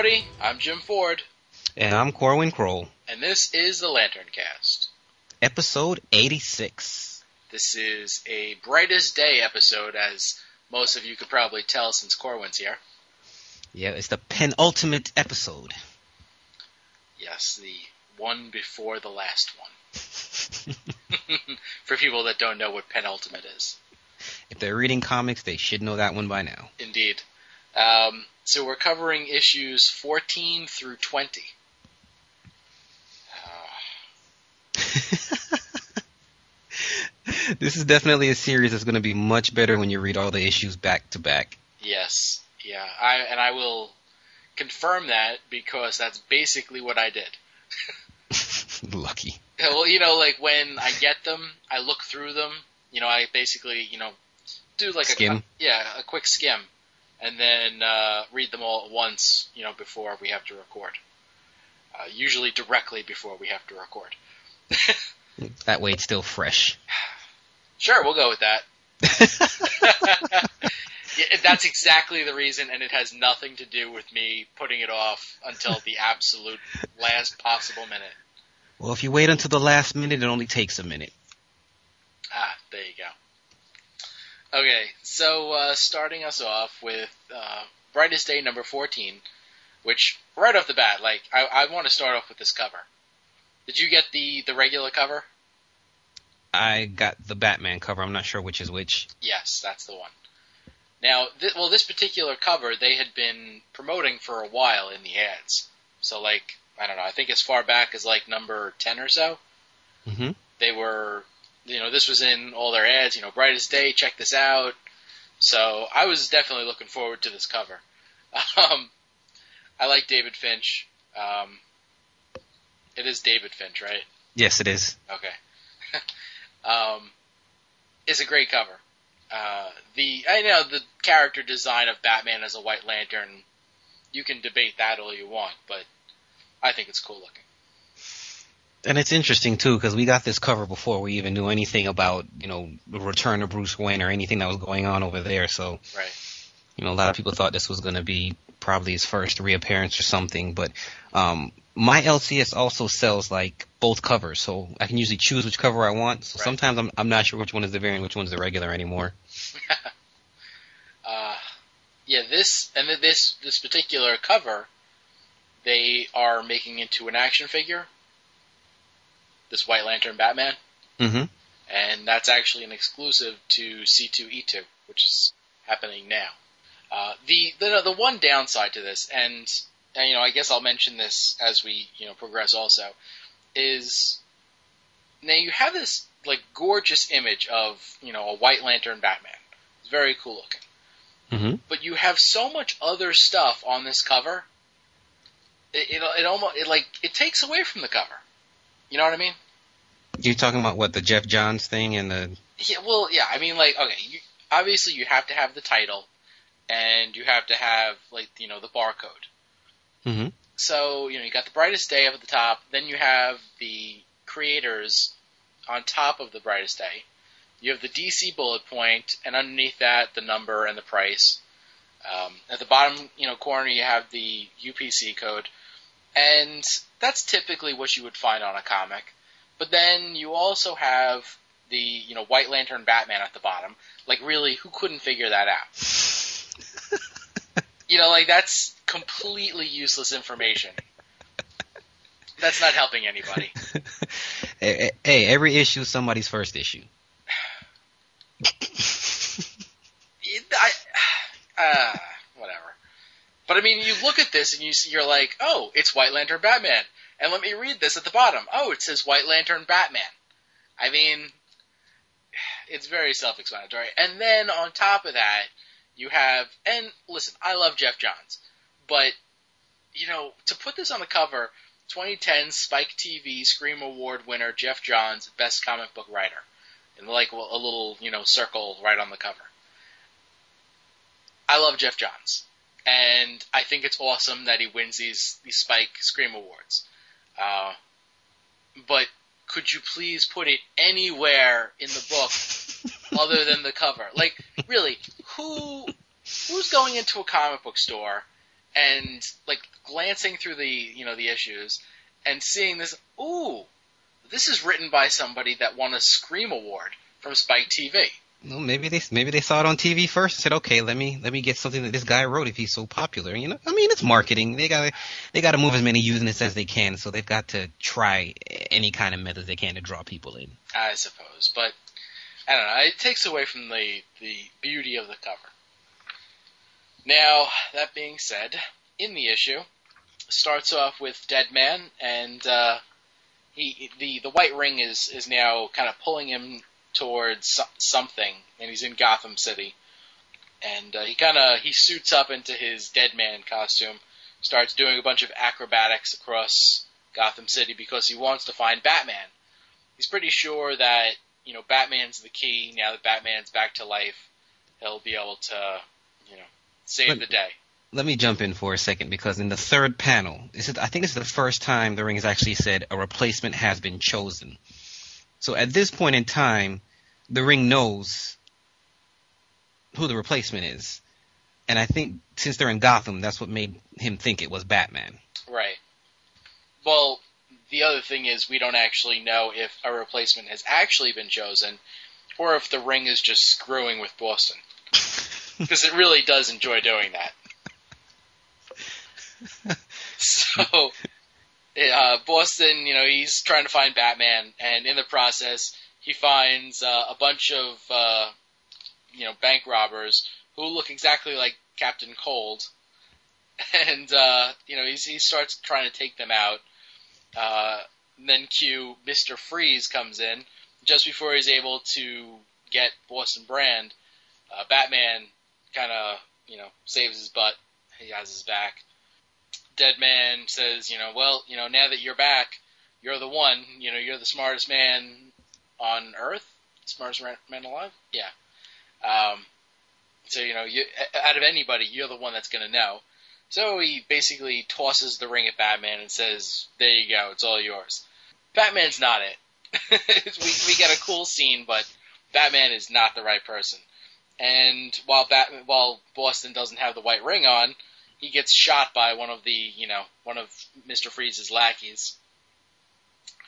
everybody. I'm Jim Ford. And I'm Corwin Kroll. And this is the LanternCast. Episode 86. This is a brightest day episode, as most of you could probably tell since Corwin's here. Yeah, it's the penultimate episode. Yes, the one before the last one. For people that don't know what penultimate is. If they're reading comics, they should know that one by now. Indeed. Um, so we're covering issues 14 through 20. this is definitely a series that's going to be much better when you read all the issues back to back. Yes, yeah, I and I will confirm that because that's basically what I did. Lucky. Well, you know, like when I get them, I look through them. You know, I basically, you know, do like Skim. a yeah, a quick skim, and then uh, read them all at once. You know, before we have to record. Uh, usually directly before we have to record. That way it's still fresh. Sure, we'll go with that. Yeah, that's exactly the reason, and it has nothing to do with me putting it off until the absolute last possible minute. Well, if you wait until the last minute, it only takes a minute. Ah, there you go. Okay, so uh, starting us off with uh, Brightest Day number 14, which, right off the bat, like, I, I want to start off with this cover. Did you get the, the regular cover? I got the Batman cover. I'm not sure which is which. Yes, that's the one. Now, th- well, this particular cover they had been promoting for a while in the ads. So, like, I don't know, I think as far back as like number 10 or so, hmm they were, you know, this was in all their ads, you know, brightest day, check this out. So I was definitely looking forward to this cover. Um, I like David Finch. Um, it is David Finch, right? Yes, it is. Okay. um, it's a great cover. Uh, the I know the character design of Batman as a White Lantern. You can debate that all you want, but I think it's cool looking. And it's interesting too because we got this cover before we even knew anything about you know the return of Bruce Wayne or anything that was going on over there. So Right. you know a lot of people thought this was going to be probably his first reappearance or something. But um, my LCS also sells like both covers, so I can usually choose which cover I want. So Right. sometimes I'm I'm not sure which one is the variant, which one's the regular anymore. Uh, yeah, this and this this particular cover, they are making into an action figure. This White Lantern Batman, hmm and that's actually an exclusive to C2E2, which is happening now. Uh, the, the the one downside to this, and, and you know, I guess I'll mention this as we you know progress. Also, is now you have this like gorgeous image of you know a White Lantern Batman. It's very cool looking hmm but you have so much other stuff on this cover. It, it, it almost it like it takes away from the cover. You know what I mean? You're talking about what the Geoff Johns thing and the Yeah. Well, yeah. I mean, like, okay. You, obviously, you have to have the title, and you have to have like you know the barcode. hmm So you know you got the brightest day up at the top. Then you have the creators on top of the brightest day. You have the DC bullet point, and underneath that the number and the price. Um, at the bottom, you know, corner you have the UPC code, and that's typically what you would find on a comic. But then you also have the you know White Lantern Batman at the bottom. Like, really, who couldn't figure that out? You know, like that's completely useless information. That's not helping anybody. hey, hey, every issue is somebody's first issue. I, uh. But I mean, you look at this and you see, you're like, oh, it's White Lantern Batman. And let me read this at the bottom. Oh, it says White Lantern Batman. I mean, it's very self-explanatory. And then on top of that, you have, and listen, I love Geoff Johns, but you know, to put this on the cover, 2010 Spike TV Scream Award winner Geoff Johns, best comic book writer, and like a little, you know, circle right on the cover. I love Geoff Johns, and I think it's awesome that he wins these these Spike Scream Awards. Uh, but could you please put it anywhere in the book other than the cover? Like, really, who who's going into a comic book store and like glancing through the you know the issues and seeing this. Ooh, this is written by somebody that won a Scream Award from Spike TV. Maybe they maybe they saw it on TV first and said, okay, let me let me get something that this guy wrote if he's so popular. You know, I mean, it's marketing. They got they got to move as many units as they can, so they've got to try any kind of methods they can to draw people in. I suppose, but I don't know. It takes away from the the beauty of the cover. Now that being said, in the issue, starts off with Deadman, and uh, he the the White Ring is is now kind of pulling him towards something, and he's in Gotham City. And uh, he kind of he suits up into his Deadman costume, starts doing a bunch of acrobatics across Gotham City because he wants to find Batman. He's pretty sure that you know Batman's the key. Now that Batman's back to life, he'll be able to you know save let, the day. Let me jump in for a second because in the third panel, this is I think this is the first time the ring has actually said a replacement has been chosen. So at this point in time, the ring knows who the replacement is. And I think since they're in Gotham, that's what made him think it was Batman. Right. Well, the other thing is we don't actually know if a replacement has actually been chosen or if the ring is just screwing with Boston. Because it really does enjoy doing that. so uh, Boston, you know, he's trying to find Batman, and in the process, he finds uh, a bunch of uh, you know bank robbers who look exactly like Captain Cold, and uh, you know he starts trying to take them out. Uh, then cue Mister Freeze comes in just before he's able to get Boston Brand. Uh, Batman kind of you know saves his butt. He has his back. Deadman says, you know, well, you know, now that you're back, you're the one. You know, you're the smartest man on Earth, smartest man alive. Yeah. Um, so you know, you out of anybody, you're the one that's going to know. So he basically tosses the ring at Batman and says, "There you go, it's all yours." Batman's not it. we we get a cool scene, but Batman is not the right person. And while Batman, while Boston doesn't have the white ring on, he gets shot by one of the, you know, one of Mister Freeze's lackeys.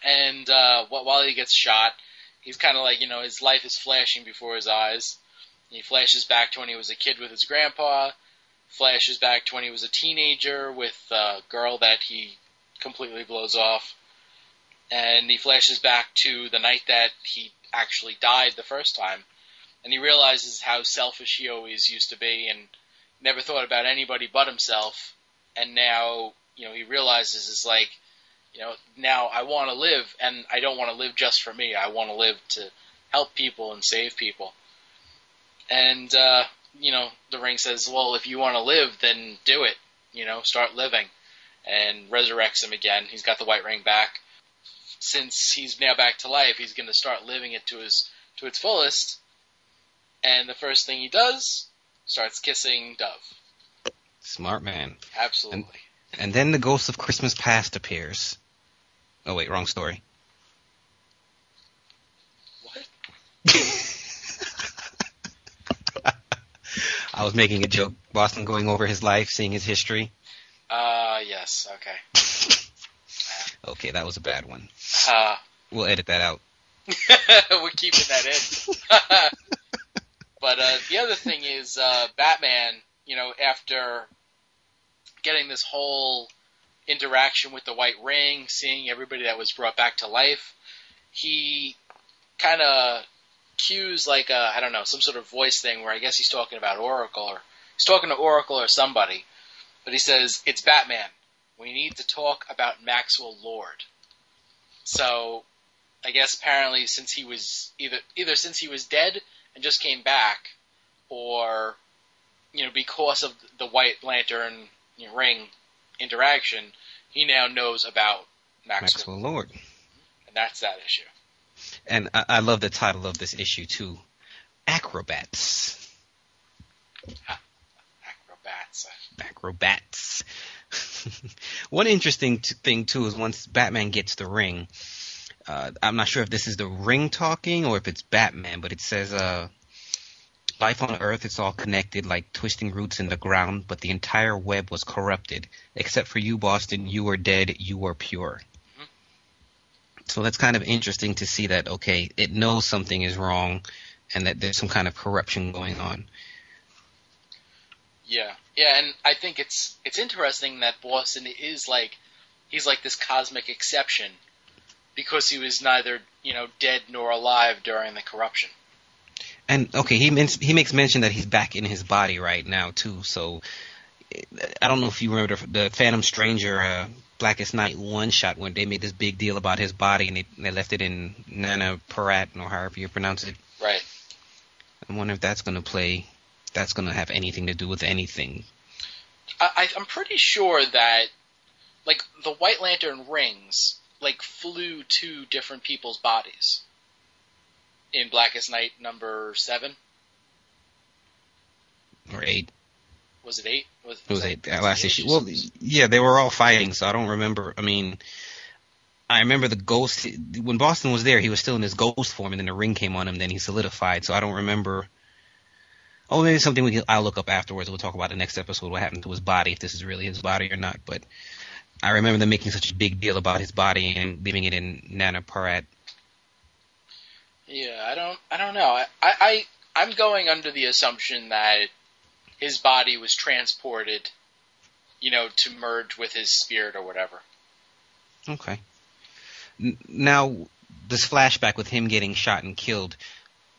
And uh, while he gets shot, he's kind of like, you know, his life is flashing before his eyes. He flashes back to when he was a kid with his grandpa, flashes back to when he was a teenager with a girl that he completely blows off, and he flashes back to the night that he actually died the first time, and he realizes how selfish he always used to be and never thought about anybody but himself, and now, you know, he realizes it's like, you know, now I want to live, and I don't want to live just for me. I want to live to help people and save people. And uh, you know, the ring says, "Well, if you want to live, then do it. You know, start living." And resurrects him again. He's got the white ring back. Since he's now back to life, he's going to start living it to his to its fullest. And the first thing he does, starts kissing Dove. Smart man. Absolutely. And, and then the ghost of Christmas past appears. Oh wait, wrong story. What? I was making a joke. Boston going over his life, seeing his history. Uh, yes. Okay. okay, that was a bad one. Uh, we'll edit that out. We're keeping that in. But uh, the other thing is, uh, Batman. You know, after getting this whole interaction with the White Ring, seeing everybody that was brought back to life, he kind of cues like a I don't know some sort of voice thing where I guess he's talking about Oracle or he's talking to Oracle or somebody, but he says it's Batman. We need to talk about Maxwell Lord. So, I guess apparently since he was either either since he was dead and just came back, or you know because of the White Lantern you know, ring interaction, he now knows about Maxwell, Maxwell Lord, and that's that issue. And I, I love the title of this issue too, Acrobats. Acrobats. Acrobats. One interesting t- thing too is once Batman gets the ring, uh, I'm not sure if this is the ring talking or if it's Batman, but it says, uh, life on Earth. It's all connected, like twisting roots in the ground. But the entire web was corrupted, except for you, Boston. You are dead. You are pure. Mm-hmm. So that's kind of interesting to see that. Okay, it knows something is wrong, and that there's some kind of corruption going on. Yeah, yeah, and I think it's it's interesting that Boston is like he's like this cosmic exception because he was neither you know dead nor alive during the corruption. And okay, he men- he makes mention that he's back in his body right now too. So I don't know if you remember the, the Phantom Stranger uh, Blackest Night one shot when they made this big deal about his body and they, they left it in Nana Parat or however you pronounce it. Right. I wonder if that's going to play. That's going to have anything to do with anything. I, I'm pretty sure that, like, the White Lantern rings, like, flew to different people's bodies. In Blackest Night number seven? Or eight. Was it eight? Was, was it was eight. That last issue. Well, yeah, they were all fighting, so I don't remember. I mean, I remember the ghost when Boston was there. He was still in his ghost form, and then the ring came on him. Then he solidified. So I don't remember Oh, maybe something we can, I'll look up afterwards. We'll talk about the next episode what happened to his body, if this is really his body or not. But I remember them making such a big deal about his body and leaving it in Nana Parat. Yeah, I don't, I don't know. I, I, I'm going under the assumption that his body was transported, you know, to merge with his spirit or whatever. Okay. Now, this flashback with him getting shot and killed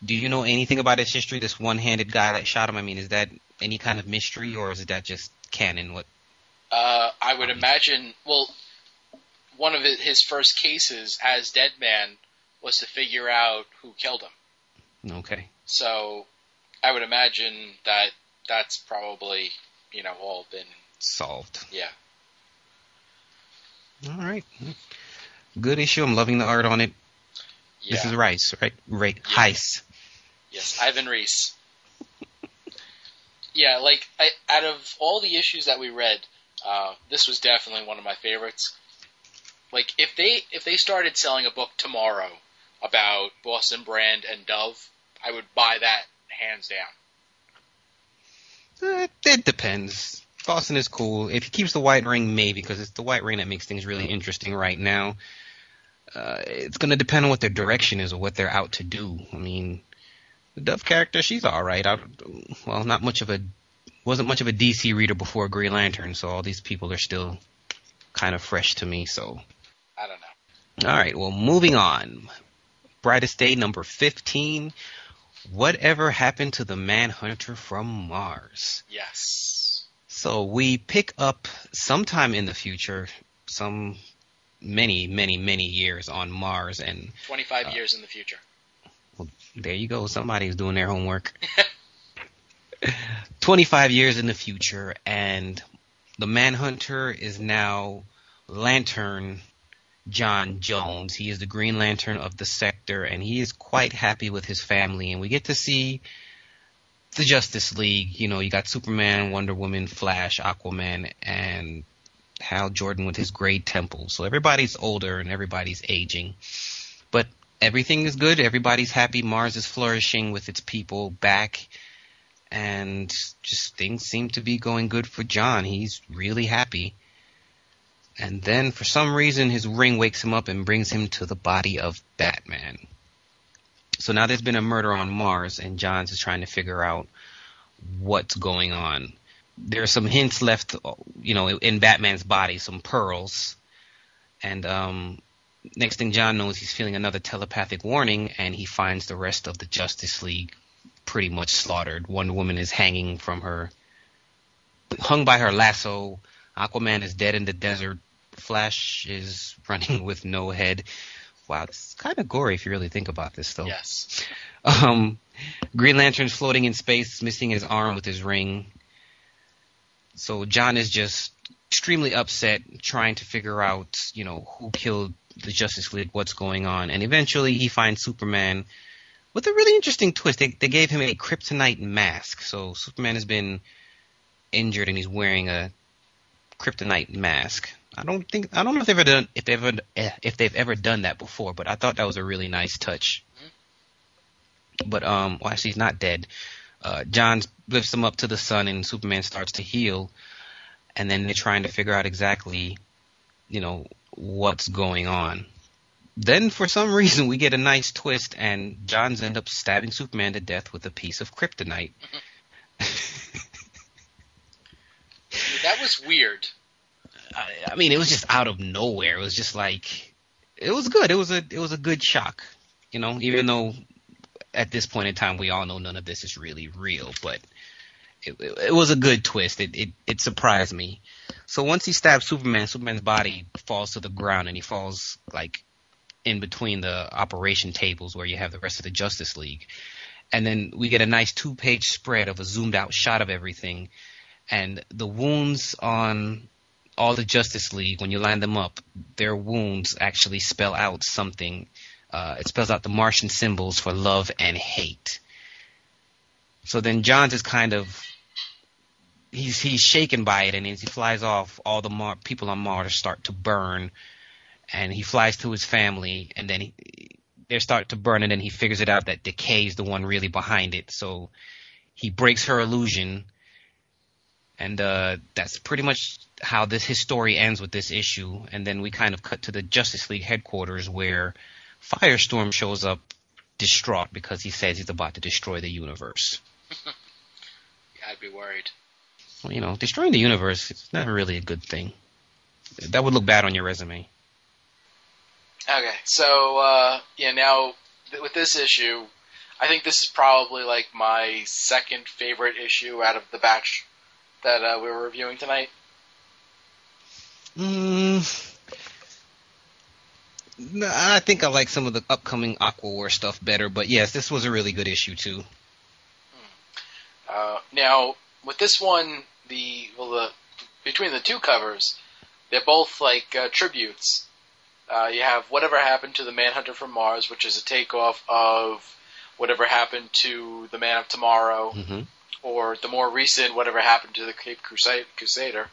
do you know anything about his history? This one-handed guy that shot him. I mean, is that any kind of mystery, or is that just canon? What? Uh, I would imagine. Well, one of his first cases as Deadman was to figure out who killed him. Okay. So, I would imagine that that's probably you know all been solved. Yeah. All right. Good issue. I'm loving the art on it. Yeah. This is Rice, right? Right. Yeah. Heiss. Yes, Ivan Reis. yeah, like I, out of all the issues that we read, uh, this was definitely one of my favorites. Like if they if they started selling a book tomorrow about Boston Brand and Dove, I would buy that hands down. It depends. Boston is cool. If he keeps the white ring, maybe because it's the white ring that makes things really interesting right now. Uh, it's going to depend on what their direction is or what they're out to do. I mean, the Dove character, she's all right. I, well, not much of a wasn't much of a DC reader before Green Lantern, so all these people are still kind of fresh to me. So I don't know. All right, well, moving on. Brightest Day number fifteen. Whatever happened to the Manhunter from Mars? Yes. So we pick up sometime in the future, some many, many, many years on Mars, and twenty-five uh, years in the future. Well, there you go. Somebody's doing their homework. 25 years in the future, and the Manhunter is now Lantern John Jones. He is the Green Lantern of the sector, and he is quite happy with his family. And we get to see the Justice League. You know, you got Superman, Wonder Woman, Flash, Aquaman, and Hal Jordan with his gray temple. So everybody's older and everybody's aging. But everything is good. Everybody's happy. Mars is flourishing with its people back. And just things seem to be going good for John. He's really happy. And then for some reason his ring wakes him up and brings him to the body of Batman. So now there's been a murder on Mars and Johns is trying to figure out what's going on. There are some hints left, you know, in Batman's body, some pearls. And um, next thing John knows, he's feeling another telepathic warning, and he finds the rest of the Justice League pretty much slaughtered. One woman is hanging from her, hung by her lasso. Aquaman is dead in the desert. Flash is running with no head. Wow, it's kind of gory if you really think about this, though. Yes. Um, Green Lantern's floating in space, missing his arm with his ring. So John is just extremely upset, trying to figure out, you know, who killed the Justice League, what's going on, and eventually he finds Superman with a really interesting twist. They, they gave him a kryptonite mask, so Superman has been injured and he's wearing a kryptonite mask. I don't think I don't know if they've ever done if they've ever eh, if they've ever done that before, but I thought that was a really nice touch. Mm-hmm. But um, well, actually, he's not dead. uh, John lifts him up to the sun, and Superman starts to heal. And then they're trying to figure out exactly, you know, what's going on. Then, for some reason, we get a nice twist, and Johns end up stabbing Superman to death with a piece of kryptonite. that was weird. I, I mean, it was just out of nowhere. It was just like, it was good. It was a, it was a good shock. You know, even though at this point in time we all know none of this is really real, but it, it, it was a good twist. It, it it surprised me. So once he stabs Superman, Superman's body falls to the ground and he falls like in between the operation tables where you have the rest of the Justice League. And then we get a nice two page spread of a zoomed out shot of everything. And the wounds on all the Justice League, when you line them up, their wounds actually spell out something. Uh, it spells out the Martian symbols for love and hate. So then Johns is kind of he's he's shaken by it, and as he flies off, all the Mar- people on Mars start to burn, and he flies to his family, and then he, they start to burn, and then he figures it out that Decay is the one really behind it. So he breaks her illusion, and uh, that's pretty much how this his story ends with this issue. And then we kind of cut to the Justice League headquarters where Firestorm shows up, distraught because he says he's about to destroy the universe. yeah, I'd be worried. Well, you know, destroying the universe is never really a good thing. That would look bad on your resume. Okay, so uh, yeah, now th- with this issue, I think this is probably like my second favorite issue out of the batch that uh, we were reviewing tonight. Mm, no, I think I like some of the upcoming Aqua War stuff better, but yes, this was a really good issue too. Uh, now with this one, the well, the between the two covers, they're both like uh, tributes. Uh, you have whatever happened to the Manhunter from Mars, which is a takeoff of whatever happened to the Man of Tomorrow, Mm-hmm. or the more recent whatever happened to the Cape Crusade, Crusader.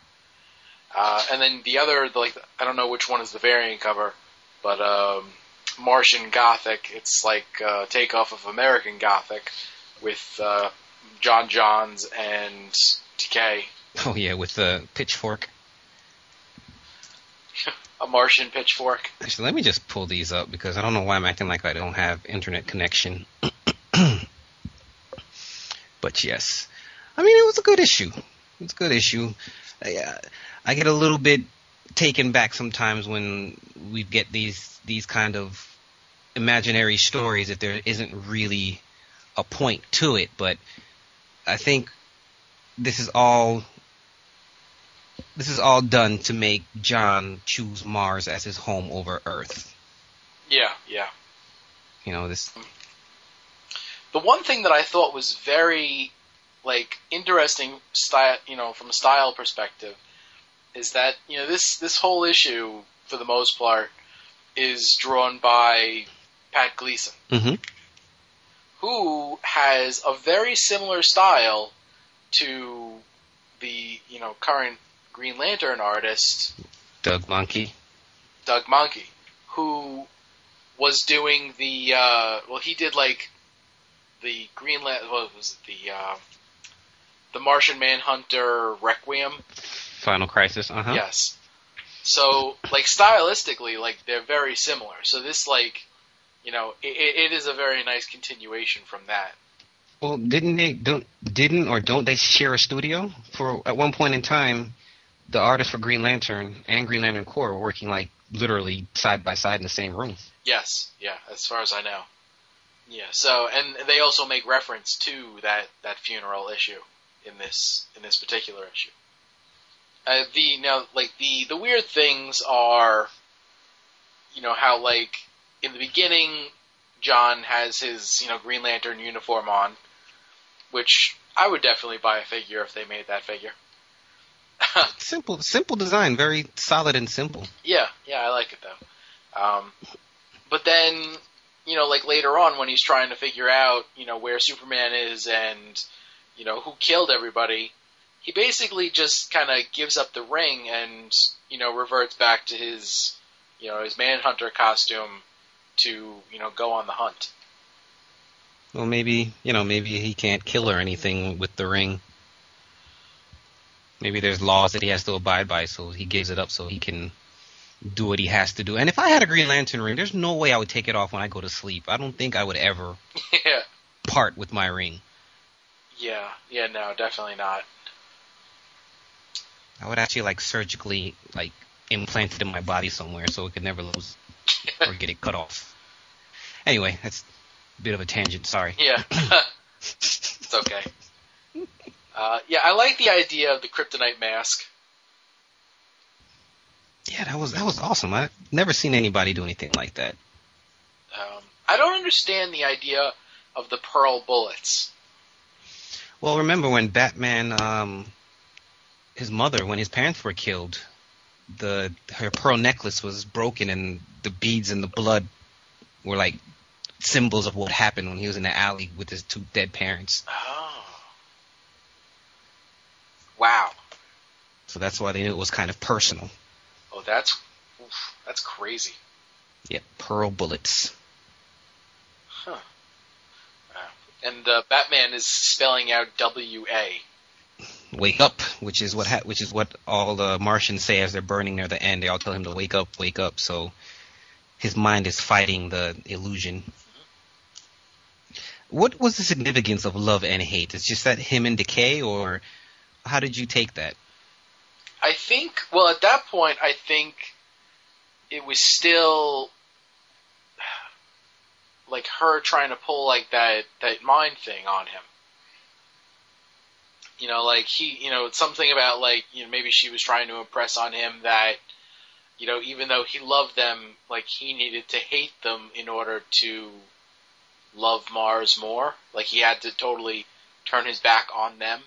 Uh, and then the other, the, like I don't know which one is the variant cover, but um, Martian Gothic. It's like uh, takeoff of American Gothic with uh, John Johns and Decay, Oh yeah, with the pitchfork. A Martian pitchfork. Actually, let me just pull these up because I don't know why I'm acting like I don't have internet connection. but yes, I mean it was a good issue. It was a good issue. I, uh, I get a little bit taken back sometimes when we get these these kind of imaginary stories if there isn't really a point to it. But I think this is all this is all done to make John choose Mars as his home over Earth. Yeah, yeah. You know this. The one thing that I thought was very like interesting style, you know, from a style perspective, is that you know this this whole issue for the most part is drawn by Pat Gleason, Mm-hmm. who has a very similar style to the you know current Green Lantern artist Doug Mahnke. Doug Mahnke, who was doing the uh, well, he did like the Green Lantern. What was it? The uh, the Martian Manhunter Requiem. Final Crisis. Uh huh. Yes. So like stylistically, like they're very similar. So this like, you know, it, it is a very nice continuation from that. Well, didn't they don't didn't or don't they share a studio for at one point in time? The artist for Green Lantern and Green Lantern Corps were working like literally side by side in the same room. Yes, yeah, as far as I know. Yeah. So, and they also make reference to that that funeral issue in this in this particular issue. Uh, the now like the the weird things are, you know how like in the beginning, John has his you know Green Lantern uniform on, which I would definitely buy a figure if they made that figure. Simple, simple design, very solid and simple. Yeah, yeah, I like it though. Um, but then, you know, like later on when he's trying to figure out, you know, where Superman is and, you know, who killed everybody, he basically just kind of gives up the ring and, you know, reverts back to his, you know, his Manhunter costume to, you know, go on the hunt. Well, maybe you know, maybe he can't kill or anything with the ring. Maybe there's laws that he has to abide by, so he gives it up so he can do what he has to do. And if I had a Green Lantern ring, there's no way I would take it off when I go to sleep. I don't think I would ever yeah. part with my ring. Yeah. Yeah. No, definitely not. I would actually like surgically like implant it in my body somewhere so it could never lose or get it cut off. Anyway, that's a bit of a tangent. Sorry. Yeah. it's okay. Uh, yeah, I like the idea of the kryptonite mask. Yeah, that was that was awesome. I've never seen anybody do anything like that. Um, I don't understand the idea of the pearl bullets. Well, remember when Batman, um, his mother, when his parents were killed, the her pearl necklace was broken, and the beads and the blood were like symbols of what happened when he was in the alley with his two dead parents. Oh. Wow. So that's why they knew it was kind of personal. Oh, that's oof, that's crazy. Yep, pearl bullets. Huh. Uh, and uh, Batman is spelling out W A. Wake up, which is what ha- which is what all the Martians say as they're burning near the end. They all tell him to wake up, wake up. So his mind is fighting the illusion. What was the significance of love and hate? It's just that him in decay, or how did you take that? I think. Well, at that point, I think it was still like her trying to pull like that that mind thing on him. You know, like he, you know, something about like you know maybe she was trying to impress on him that you know even though he loved them, like he needed to hate them in order to love Mars more. Like he had to totally turn his back on them.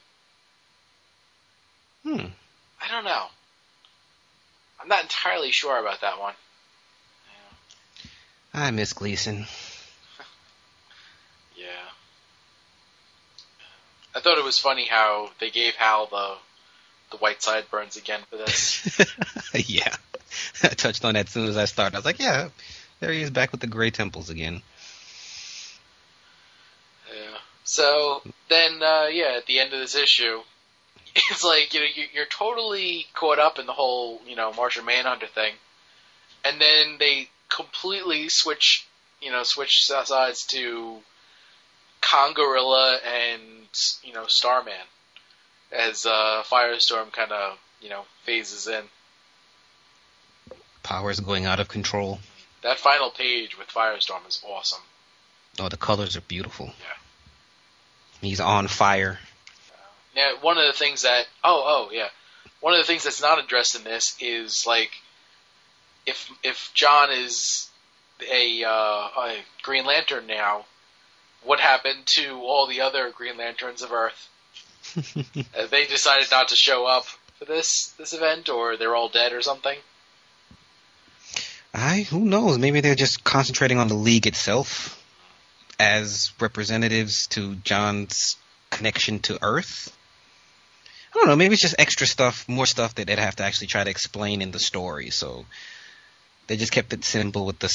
Hmm. I don't know. I'm not entirely sure about that one. I miss Gleason. Yeah. I thought it was funny how they gave Hal the the white sideburns again for this. yeah, I touched on that as soon as I started. I was like, yeah, there he is back with the gray temples again. Yeah. So then, uh, yeah, at the end of this issue, it's like you know you- you're totally caught up in the whole you know Martian Manhunter thing, and then they completely switch you know switch sides to Congorilla and you know Starman as uh, Firestorm kind of you know phases in. Powers going out of control. That final page with Firestorm is awesome. Oh, the colors are beautiful. Yeah. He's on fire. Now, one of the things that oh oh yeah, one of the things that's not addressed in this is like if if John is a, uh, a Green Lantern now, what happened to all the other Green Lanterns of Earth? Have they decided not to show up for this this event, or they're all dead or something? I who knows? Maybe they're just concentrating on the league itself as representatives to John's connection to Earth. I don't know. Maybe it's just extra stuff, more stuff that they'd have to actually try to explain in the story. So they just kept it simple with the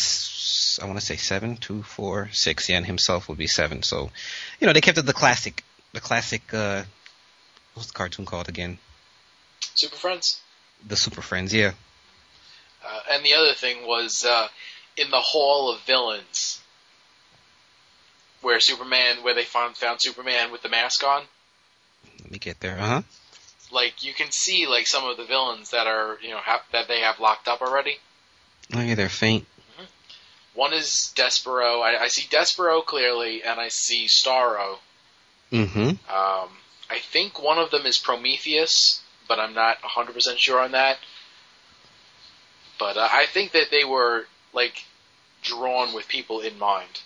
I want to say seven, two, four, six. Yeah, and himself would be seven. So you know they kept it the classic, the classic. uh What's the cartoon called again? Super Friends. The Super Friends. Yeah. Uh, and the other thing was uh, in the Hall of Villains, where Superman, where they found found Superman with the mask on. Let me get there. Uh huh. Like you can see, like some of the villains that are you know have, that they have locked up already. Oh yeah, they're faint. One is Despero. I, I see Despero clearly, and I see Starro. Mm-hmm. Um, I think one of them is Prometheus, but I'm not 100% sure on that. But uh, I think that they were like drawn with people in mind.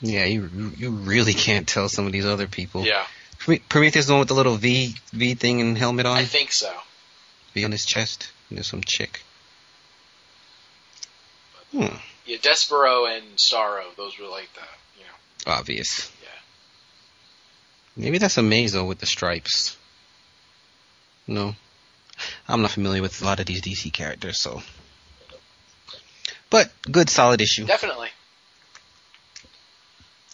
Yeah, you you really can't tell some of these other people. Yeah, Prometheus, the one with the little V V thing and helmet on, I think so. V on his chest. There's some chick. Hmm. Yeah, Despero and Starro, those were like the you know. Obvious. Yeah. Maybe that's Amazo with the stripes. No, I'm not familiar with a lot of these DC characters, so. But good, solid issue. Definitely.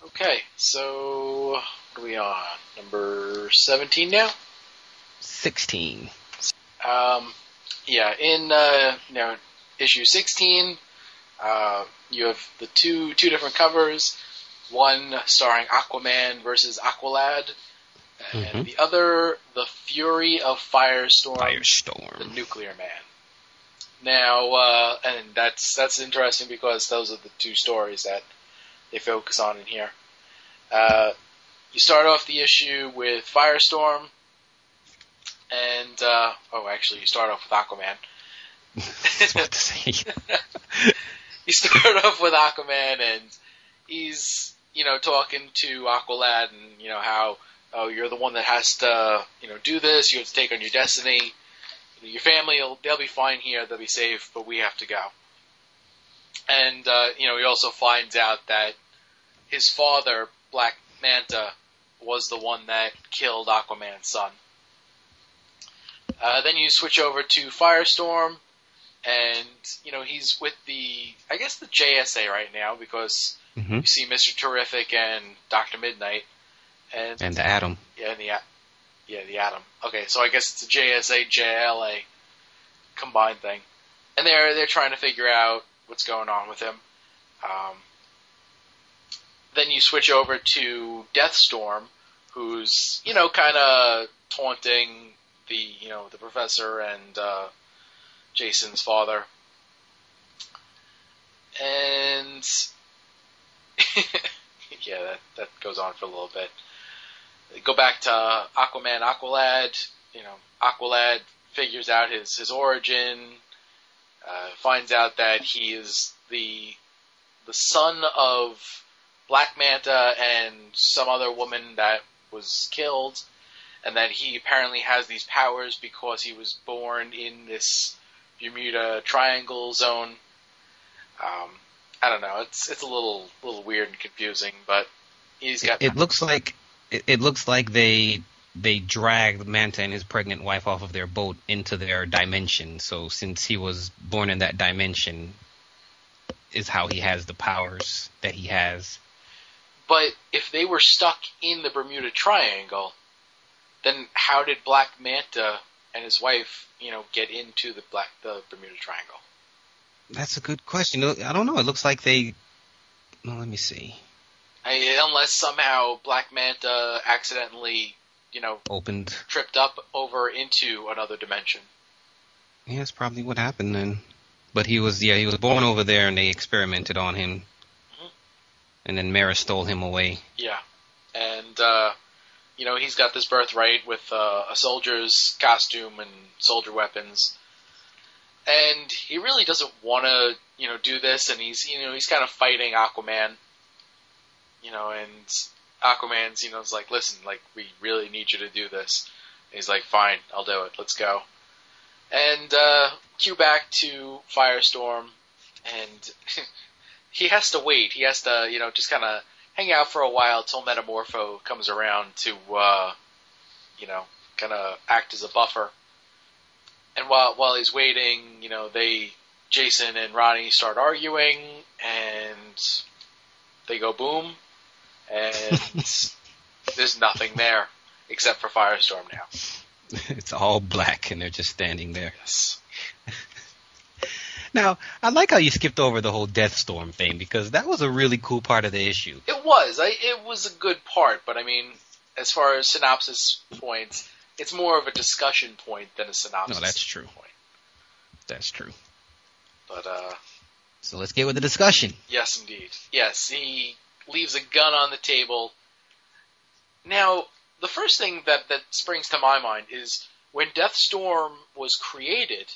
Okay, So, what are we on? Number 17 now? 16. Um, yeah, in uh, you know, issue 16, uh, you have the two two different covers. One starring Aquaman versus Aqualad, and Mhm. the other, The Fury of Firestorm, the Nuclear Man. Now, uh, and that's that's interesting because those are the two stories that they focus on in here. Uh, you start off the issue with Firestorm, and uh, oh, actually, you start off with Aquaman. I was about to say. you start off with Aquaman, and he's you know talking to Aqualad, and you know how oh you're the one that has to you know do this. You have to take on your destiny. Your family, will they'll be fine here. They'll be safe, but we have to go. And uh, you know he also finds out that his father, Black Manta, was the one that killed Aquaman's son. Uh, then you switch over to Firestorm, and you know he's with the I guess the JSA right now because hmm you see Mister Terrific and Doctor Midnight, and, And the Atom. yeah, and the yeah the Atom. Okay, so I guess it's a JSA JLA combined thing, and they're they're trying to figure out what's going on with him. Um, then you switch over to Deathstorm, who's you know kind of taunting the you know the professor and uh, Jason's father, and yeah, that that goes on for a little bit. Go back to Aquaman, Aqualad. You know, Aqualad figures out his his origin, uh, finds out that he is the the son of Black Manta and some other woman that was killed, and that he apparently has these powers because he was born in this Bermuda Triangle zone. Um, I don't know. It's it's a little little weird and confusing, but he's got It, it looks like it, it looks like they they dragged Manta and his pregnant wife off of their boat into their dimension. So since he was born in that dimension, is how he has the powers that he has. But if they were stuck in the Bermuda Triangle, then how did Black Manta and his wife, you know, get into the black the Bermuda Triangle? That's a good question. I don't know. It looks like they. Well, let me see. I, unless somehow Black Manta accidentally, you know, Opened. tripped up over into another dimension. Yeah, that's probably what happened then. But he was yeah he was born over there and they experimented on him. And then Mera stole him away. Yeah, and uh, you know he's got this birthright with uh, a soldier's costume and soldier weapons, and he really doesn't want to you know do this, and he's you know he's kind of fighting Aquaman, you know, and Aquaman's you know is like, listen, like we really need you to do this. And he's like, fine, I'll do it. Let's go. And uh, cue back to Firestorm, and he has to wait. He has to you know just kind of hang out for a while till Metamorpho comes around to, uh, you know, kind of act as a buffer. And while while he's waiting, you know, they Jason and Ronnie start arguing, and they go boom, and there's nothing there except for Firestorm now. it's all black and they're just standing there. Yes. Now, I like how you skipped over the whole Deathstorm thing because that was a really cool part of the issue. It was. I, it was a good part, but I mean, as far as synopsis points, it's more of a discussion point than a synopsis. No, that's true. Point. That's true. But uh, So let's get with the discussion. Yes, indeed. Yes, he leaves a gun on the table. Now, the first thing that, that springs to my mind is when Deathstorm was created,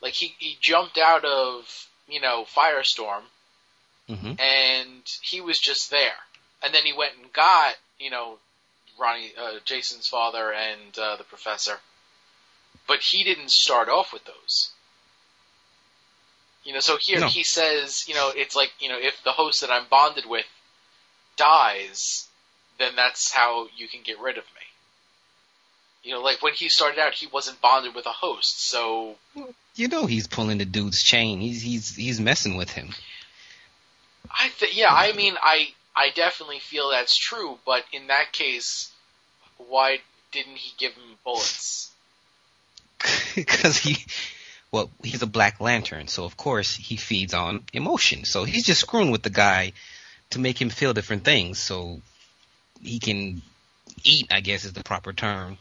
like he, he jumped out of, you know, Firestorm, hmm and he was just there. And then he went and got, you know, Ronnie, uh, Jason's father and uh, the professor. But he didn't start off with those. You know, so here No. he says, you know, it's like, you know, if the host that I'm bonded with dies, then that's how you can get rid of me. You know, like when he started out, he wasn't bonded with a host, so You know he's pulling the dude's chain. He's he's he's messing with him. I th- yeah, I mean, I I definitely feel that's true, but in that case, why didn't he give him bullets? Because he, well, he's a Black Lantern, so of course he feeds on emotion. So he's just screwing with the guy to make him feel different things, so he can eat. I guess is the proper term.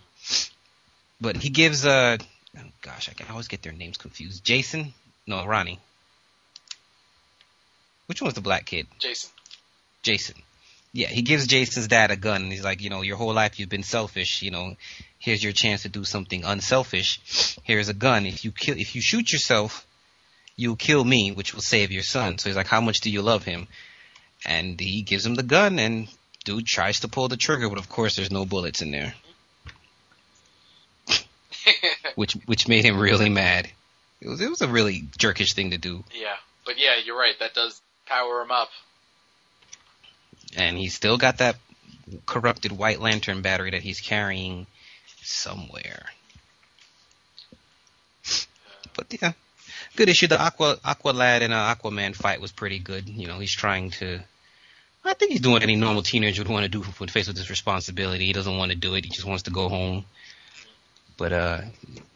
But he gives uh, oh gosh, I can always get their names confused. Jason, no, Ronnie. Which one's the black kid? Jason. Jason. Yeah, he gives Jason's dad a gun. And he's like, you know, your whole life you've been selfish. You know, here's your chance to do something unselfish. Here's a gun. If you kill, if you shoot yourself, you'll kill me, which will save your son. So he's like, how much do you love him? And he gives him the gun, and dude tries to pull the trigger, but of course there's no bullets in there, which which made him really mad. It was it was a really jerkish thing to do. Yeah, but yeah, you're right. That does power him up. And he's still got that corrupted White Lantern battery that he's carrying somewhere. But yeah, good issue. The Aqua Aqua Lad and uh, Aquaman fight was pretty good. You know, he's trying to. I think he's doing what any normal teenager would want to do when faced with this responsibility. He doesn't want to do it. He just wants to go home. But uh,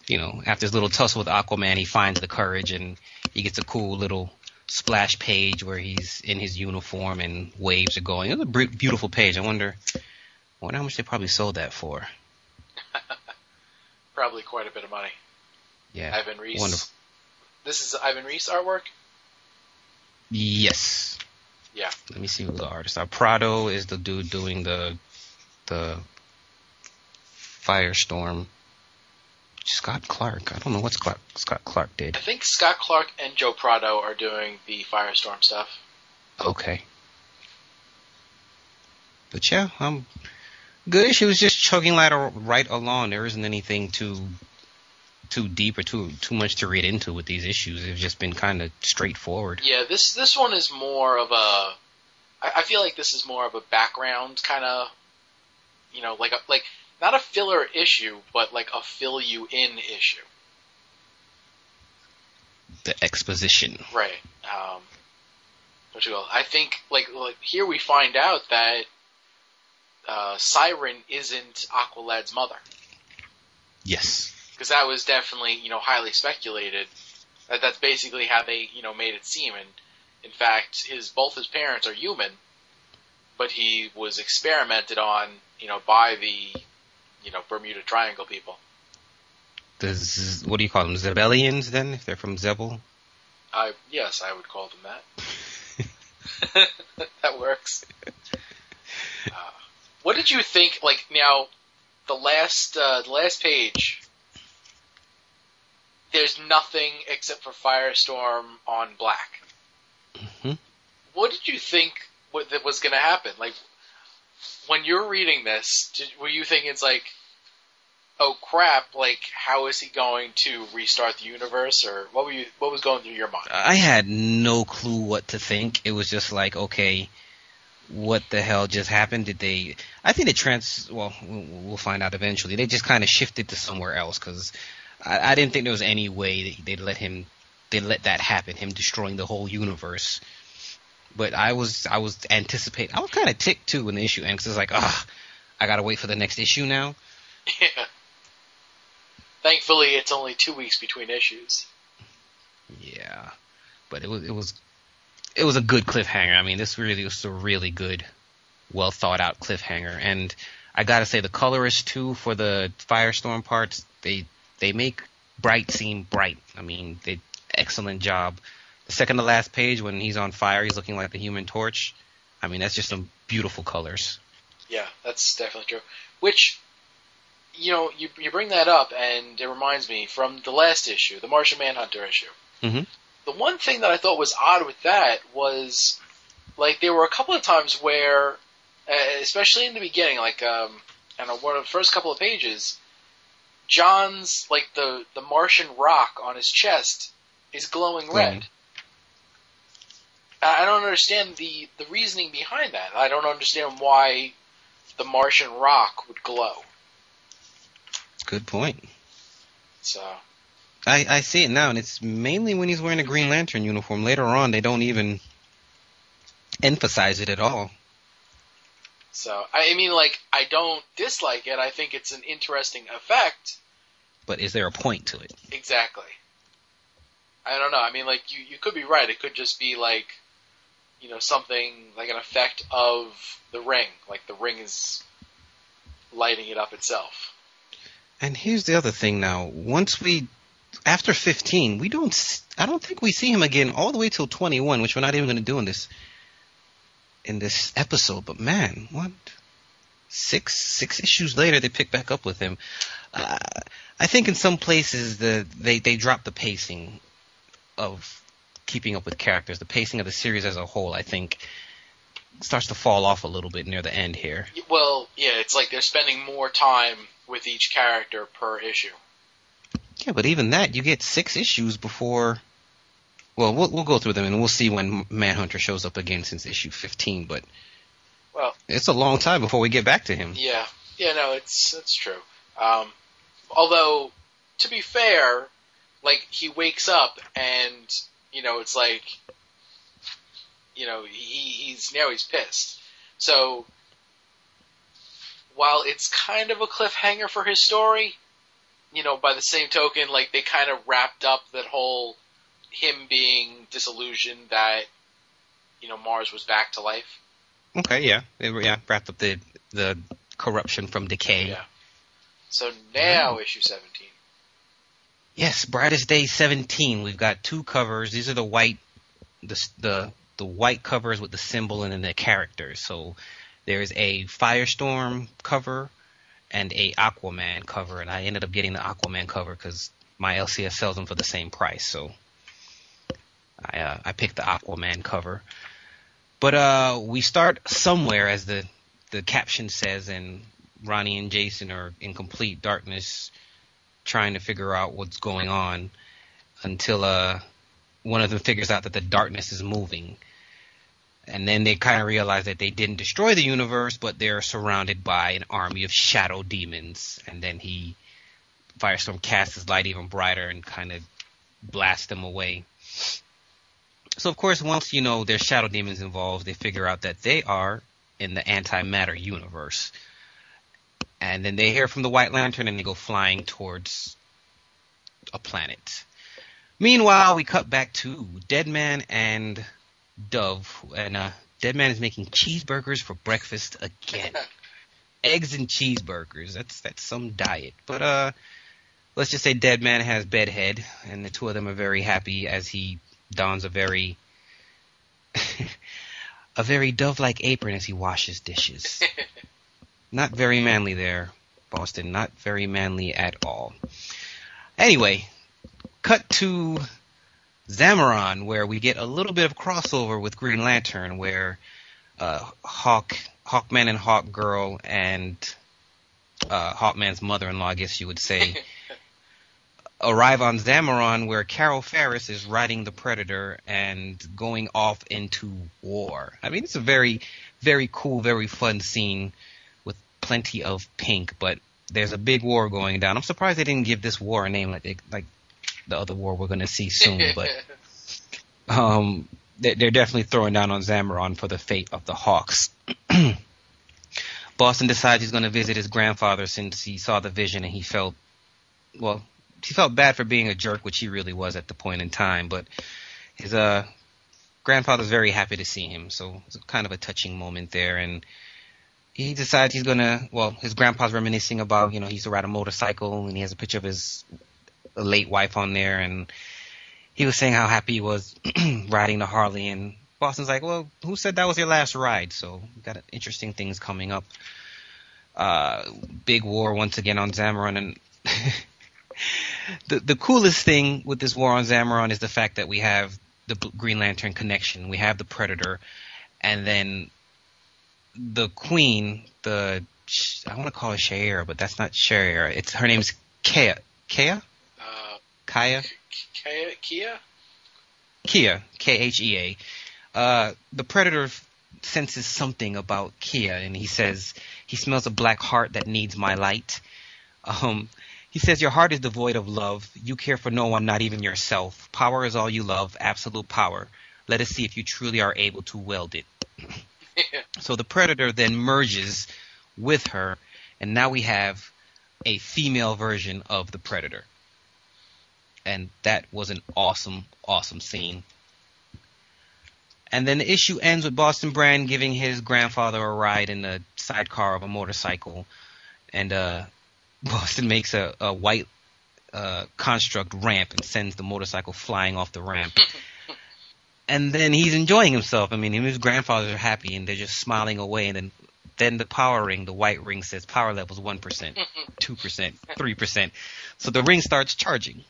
you know, after his little tussle with Aquaman, he finds the courage and he gets a cool little splash page where he's in his uniform and waves are going. It was a beautiful page. I wonder, I wonder how much they probably sold that for. probably quite a bit of money. Yeah, Ivan Reis. Wonderful. This is Ivan Reis artwork. Yes. Yeah. Let me see who the artist are. Prado is the dude doing the the Firestorm. Scott Clark. I don't know what Scott, Scott Clark did. I think Scott Clark and Joe Prado are doing the Firestorm stuff. Okay. But yeah, um, good issue. was just chugging ladder right along. There isn't anything too too deep or too too much to read into with these issues. They've just been kind of straightforward. Yeah, this this one is more of a. I, I feel like this is more of a background kind of, you know, like a like not a filler issue, but like a fill you in issue. The exposition, right? Um, what you call? I think like like here we find out that uh, Siren isn't Aqualad's mother. Yes, because that was definitely you know highly speculated. That that's basically how they you know made it seem, and in fact, his both his parents are human, but he was experimented on you know by the you know Bermuda Triangle people. The Z- what do you call them? Xebelians, then, if they're from Xebel. I yes, I would call them that. that works. Uh, what did you think? Like now, the last uh, the last page. There's nothing except for Firestorm on black. Mm-hmm. What did you think was going to happen? Like, when you're reading this, did, were you thinking it's like, oh crap, like how is he going to restart the universe, or what were you, what was going through your mind? I had no clue what to think. It was just like, okay, what the hell just happened? Did they? I think they trans. Well, we'll find out eventually. They just kind of shifted to somewhere else because I, I didn't think there was any way that they'd let him. They let that happen. Him destroying the whole universe but I was I was anticipating. I was kind of ticked too when the issue ends. It's like, ah, I gotta wait for the next issue now. Yeah. Thankfully, it's only two weeks between issues. Yeah, but it was it was it was a good cliffhanger. I mean, this really was a really good, well thought out cliffhanger. And I gotta say, the colorists too for the Firestorm parts, they they make bright seem bright. I mean, they excellent job second to last page when he's on fire, he's looking like the Human Torch. I mean, that's just some beautiful colors. Yeah, that's definitely true. Which, you know, you you bring that up, and it reminds me from the last issue, the Martian Manhunter issue. Mm-hmm. The one thing that I thought was odd with that was, like, there were a couple of times where, uh, especially in the beginning, like, um, I know, one of the first couple of pages, John's like the the Martian rock on his chest is glowing red. I don't understand the the reasoning behind that. I don't understand why the Martian rock would glow. Good point. So. I, I see it now, and it's mainly when he's wearing a Green Lantern uniform. Later on, they don't even emphasize it at all. So I mean, like I don't dislike it. I think it's an interesting effect. But is there a point to it? Exactly. I don't know. I mean, like you, you could be right. It could just be like, you know, something like an effect of the ring. Like the ring is lighting it up itself. And here's the other thing now. Once we, after 15, we don't, I don't think we see him again all the way till 21, which we're not even going to do in this, in this episode. But man, what? Six, six issues later, they pick back up with him. Uh, I think in some places the, they, they drop the pacing of keeping up with characters. The pacing of the series as a whole, I think, starts to fall off a little bit near the end here. Well, yeah, it's like they're spending more time with each character per issue. Yeah, but even that, you get six issues before. Well, we'll we'll go through them and we'll see when Manhunter shows up again since issue 15. But Well, it's a long time before we get back to him. yeah, yeah, no, it's it's true. Um, although, to be fair, like he wakes up and you know it's like, you know, he he's now he's pissed. So while it's kind of a cliffhanger for his story, you know, by the same token, like they kind of wrapped up that whole him being disillusioned that you know Mars was back to life. Okay, yeah, They yeah, wrapped up the the corruption from decay. Yeah. So now issue seventeen. Yes, brightest day 17. We've got two covers. These are the white, the the the white covers with the symbol and then the characters. So there's a Firestorm cover and a Aquaman cover, and I ended up getting the Aquaman cover because my LCS sells them for the same price. So I uh, I picked the Aquaman cover. But uh, we start somewhere, as the the caption says, and Ronnie and Jason are in complete darkness trying to figure out what's going on until uh one of them figures out that the darkness is moving. And then they kind of realize that they didn't destroy the universe, but they're surrounded by an army of shadow demons. And then he, Firestorm, casts his light even brighter and kind of blasts them away. So, of course, once you know there's shadow demons involved, they figure out that they are in the antimatter universe and then they hear from the White Lantern and they go flying towards a planet. Meanwhile, we cut back to Deadman and Dove, and uh, Deadman is making cheeseburgers for breakfast again. Eggs and cheeseburgers. That's that's some diet. But uh, let's just say Deadman has bedhead, and the two of them are very happy as he dons a very a very dove-like apron as he washes dishes. Not very manly there, Boston. Not very manly at all. Anyway, cut to Zamaron, where we get a little bit of crossover with Green Lantern, where uh, Hawk, Hawkman and Hawk Girl, and uh, Hawkman's mother-in-law, I guess you would say, arrive on Zamaron, where Carol Ferris is riding the Predator and going off into war. I mean, it's a very, very cool, very fun scene plenty of pink, but there's a big war going down. I'm surprised they didn't give this war a name like they, like the other war we're going to see soon, but um, they- they're definitely throwing down on Zamaron for the fate of the Hawks. Boston decides he's going to visit his grandfather since he saw the vision and he felt, well, he felt bad for being a jerk, which he really was at the point in time. But his uh, grandfather's very happy to see him, so it's kind of a touching moment there. And he decides he's gonna. Well, his grandpa's reminiscing about, you know, he used to ride a motorcycle, and he has a picture of his late wife on there, and he was saying how happy he was riding the Harley. And Boston's like, "Well, who said that was your last ride?" So we got interesting things coming up. Uh, big war once again on Zamaron, and the the coolest thing with this war on Zamaron is the fact that we have the Green Lantern connection. We have the Predator, and then the Queen. The I want to call her Shaira, but that's not Shaira. It's her name's Kea. Kea? uh, Kaya? Kia, Kia? Kia. K H E A. Uh, the Predator senses something about Kia, and he says he smells a black heart that needs my light. Um, he says, Your heart is devoid of love. You care for no one, not even yourself. Power is all you love, absolute power. Let us see if you truly are able to wield it. So the Predator then merges with her, and now we have a female version of the Predator. And that was an awesome, awesome scene. And then the issue ends with Boston Brand giving his grandfather a ride in the sidecar of a motorcycle. And uh, Boston makes a, a white uh, construct ramp and sends the motorcycle flying off the ramp. and then he's enjoying himself. I mean, his grandfathers are happy and they're just smiling away. And then, then the power ring, the white ring says power levels 1%, 2%, 3%. So the ring starts charging.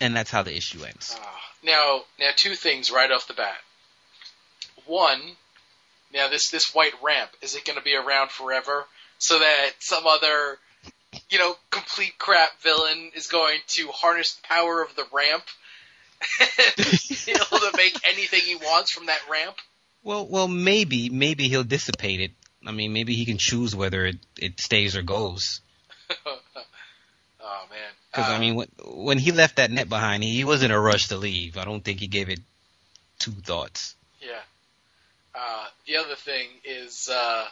And that's how the issue ends. Uh, now, now two things right off the bat. One, now this this white ramp is it going to be around forever so that some other you know complete crap villain is going to harness the power of the ramp be able to make anything he wants from that ramp? Well, well, maybe, maybe he'll dissipate it. I mean, maybe he can choose whether it, it stays or goes. oh man! Because Uh, I mean, when, when he left that net behind, he wasn't in a rush to leave. I don't think he gave it two thoughts. Yeah. Uh, the other thing is, uh,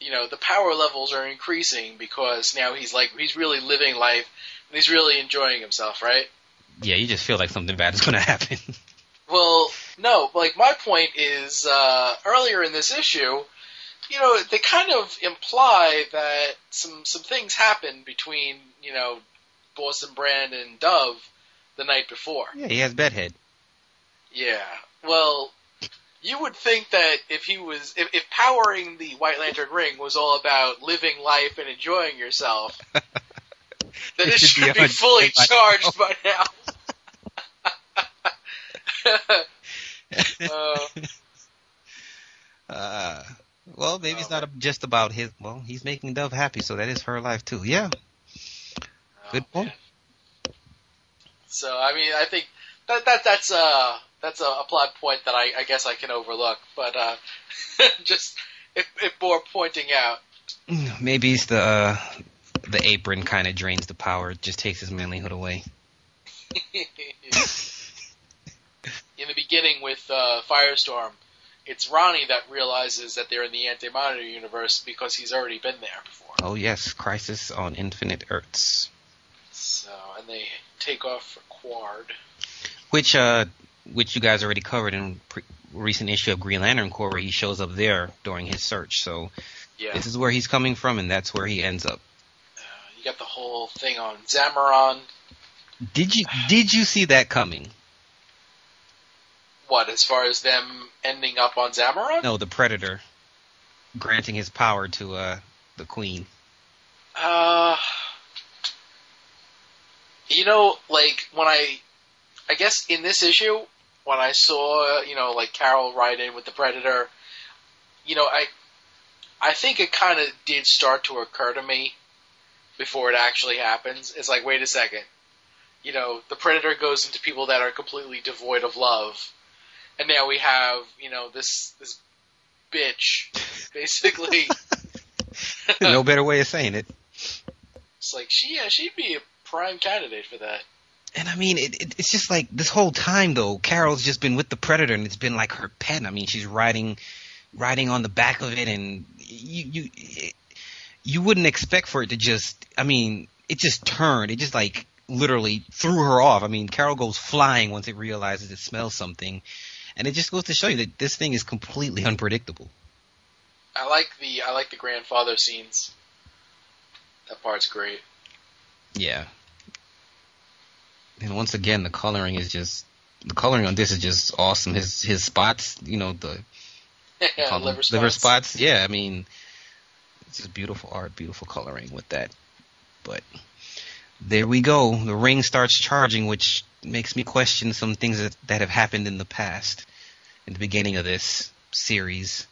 you know, the power levels are increasing because now he's like he's really living life and he's really enjoying himself, right? Yeah, you just feel like something bad is going to happen. Well, no, like my point is uh, earlier in this issue, you know, they kind of imply that some some things happened between you know Boston Brand and Dove the night before. yeah, he has bedhead. Yeah. Well, you would think that if he was, if, if powering the White Lantern ring was all about living life and enjoying yourself, then It it should should be be fully charged by now. uh, Uh, well, maybe it's not just about his. Well, he's making Dove happy, so that is her life too. Yeah. Good oh, point. man. So I mean, I think that that that's uh that's a, a plot point that I, I guess I can overlook, but uh, just it, it bore pointing out. Maybe it's the uh, the apron kind of drains the power. It just takes his manlyhood away. in the beginning with uh, Firestorm, it's Ronnie that realizes that they're in the Anti-Monitor universe because he's already been there before. Oh yes, Crisis on Infinite Earths, So, and they take off for Qward. which uh, which you guys already covered in pre- recent issue of Green Lantern Corps, where he shows up there during his search. So Yeah, this is where he's coming from, and that's where he ends up. Got the whole thing on Zamaron. Did you did you see that coming? What, as far as them ending up on Zamaron? No, the Predator granting his power to uh, the Queen. Uh, you know, like when I, I guess in this issue, when I saw, you know, like Carol ride in with the Predator, you know, I, I think it kind of did start to occur to me before it actually happens. It's like, wait a second, you know, the Predator goes into people that are completely devoid of love, and now we have, you know, this this bitch, basically. no better way of saying it. It's like she, yeah, she'd be a prime candidate for that. And I mean, it, it, it's just like this whole time though. Carol's just been with the Predator, and it's been like her pet. I mean, she's riding, riding on the back of it, and you you it, you wouldn't expect for it to just. I mean, it just turned. It just like literally threw her off. I mean, Carol goes flying once it realizes it smells something, and it just goes to show you that this thing is completely unpredictable. I like the I like the grandfather scenes. That part's great. Yeah. And once again, the coloring is just the coloring on this is just awesome. His his spots, you know, the liver, spots. spots. Yeah, I mean, just beautiful art, beautiful coloring with that. But there we go. The ring starts charging, which makes me question some things that, that have happened in the past, in the beginning of this series.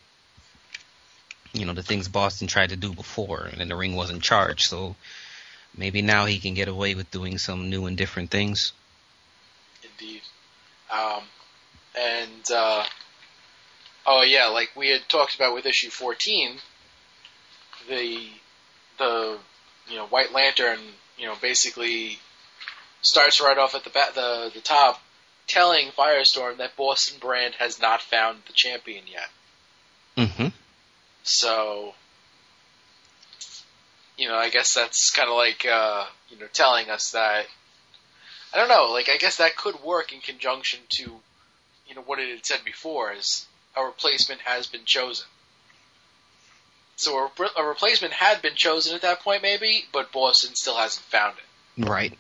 You know, the things Boston tried to do before, and the ring wasn't charged. So maybe now he can get away with doing some new and different things. Indeed. Um, and uh, oh yeah, like we had talked about with issue fourteen, the the you know White Lantern, you know, basically starts right off at the ba- the the top, telling Firestorm that Boston Brand has not found the champion yet. Mm-hmm. So, you know, I guess that's kind of like, uh, you know, telling us that, I don't know, like, I guess that could work in conjunction to, you know, what it had said before is a replacement has been chosen. So a, re- a replacement had been chosen at that point, maybe, but Boston still hasn't found it. Right.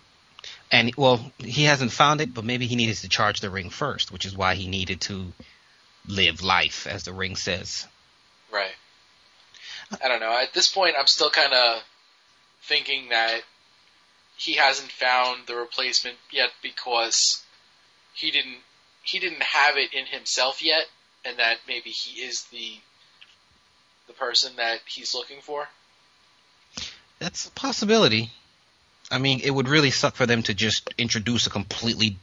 And well, he hasn't found it, but maybe he needed to charge the ring first, which is why he needed to live life, as the ring says. Right. I don't know. At this point, I'm still kind of thinking that he hasn't found the replacement yet because he didn't he didn't have it in himself yet, and that maybe he is the the person that he's looking for. That's a possibility. I mean, it would really suck for them to just introduce a completely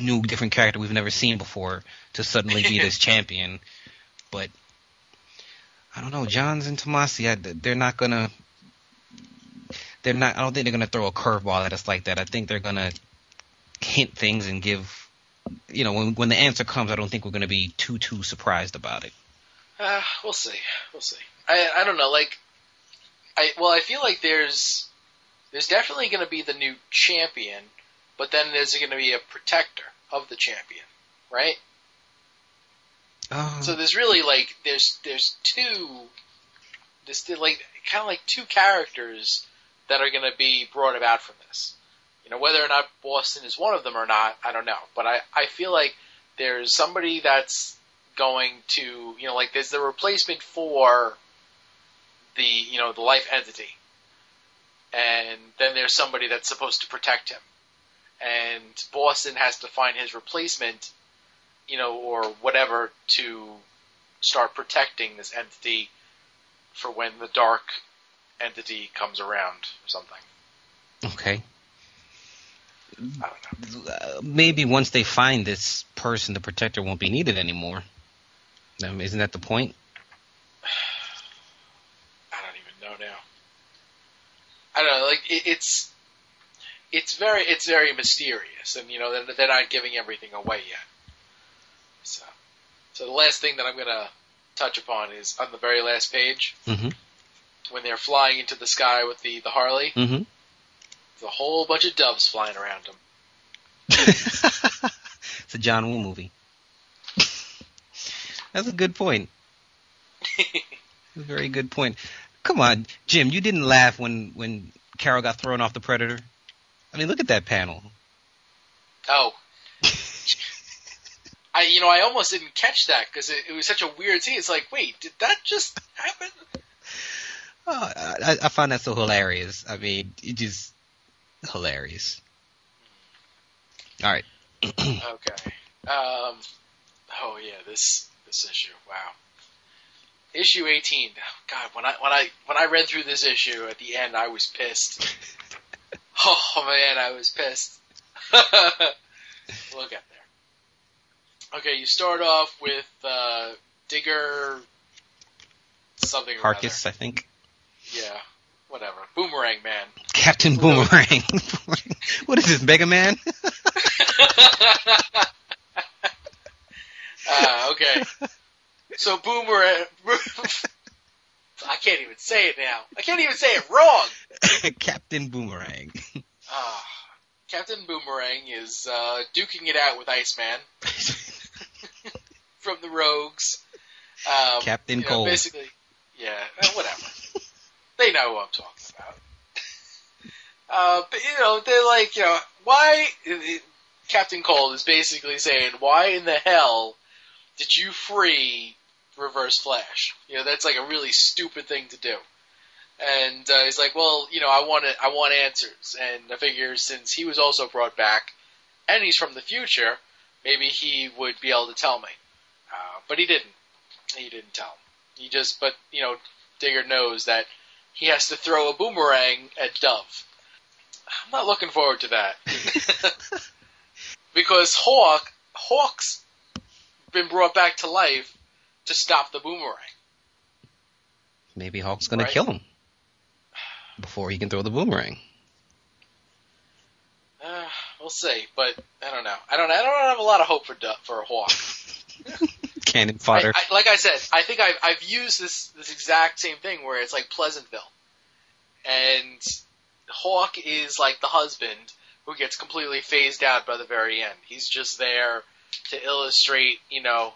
new, different character we've never seen before to suddenly be this champion. But I don't know, Johns and Tomasi, I, they're not gonna. They're not. I don't think they're gonna throw a curveball at us like that. I think they're gonna hint things and give. You know, when when the answer comes, I don't think we're gonna be too too surprised about it. Uh, we'll see. We'll see. I I don't know. Like, I well, I feel like there's there's definitely going to be the new champion, but then there's going to be a protector of the champion, right? Uh, So there's really like there's there's two, this like kind of like two characters that are going to be brought about from this. You know, whether or not Boston is one of them or not, I don't know. But I I feel like there's somebody that's going to you know like there's the replacement for the you know the life entity, and then there's somebody that's supposed to protect him, and Boston has to find his replacement you know, or whatever to start protecting this entity for when the dark entity comes around or something. okay. I don't know. Maybe once they find this person, the protector won't be needed anymore. Um, isn't that the point? I don't even know now. I don't know. Like it, it's it's very it's very mysterious, and you know they're, they're not giving everything away yet. So, so the last thing that I'm gonna touch upon is on the very last page Mm-hmm. when they're flying into the sky with the the Harley. Mm-hmm. There's a whole bunch of doves flying around them. it's a John Woo movie. That's a good point. very good point. Come on, Jim, you didn't laugh when when Carol got thrown off the Predator. I mean, look at that panel. Oh. I, you know, I almost didn't catch that because it, it was such a weird scene. It's like, wait, did that just happen? Oh, I, I found that so hilarious. I mean, it just hilarious. All right. Okay. Um. Oh yeah, this this issue. Wow. Issue eighteen. God, when I when I when I read through this issue at the end, I was pissed. Oh man, I was pissed. we'll get there. Okay, you start off with uh, Digger something. or Harkness, I think. Yeah. Whatever. Boomerang Man. Captain Boomerang. what is this, Mega Man? Ah, okay. So Boomerang. I can't even say it now. I can't even say it wrong. Captain Boomerang. Ah, Captain Boomerang is uh, duking it out with Iceman from the Rogues. Um, Captain you know, Cold. Basically, yeah, uh, whatever. they know who I'm talking about. Uh, but you know, they're like, you know, why? Captain Cold is basically saying, why in the hell did you free Reverse Flash? You know, that's like a really stupid thing to do. And uh, he's like, well, you know, I want it, I want answers, and I figure since he was also brought back, and he's from the future, maybe he would be able to tell me. Uh, but he didn't. He didn't tell him. He just, but you know, Digger knows that he has to throw a boomerang at Dove. I'm not looking forward to that because Hawk, Hawk's been brought back to life to stop the boomerang. Maybe Hawk's gonna kill him before he can throw the boomerang. Uh, we'll see, but I don't know. I don't. I don't have a lot of hope for for Hawk. cannon fodder. I, I, like I said, I think I've, I've used this this exact same thing where it's like Pleasantville, and Hawk is like the husband who gets completely phased out by the very end. He's just there to illustrate, you know,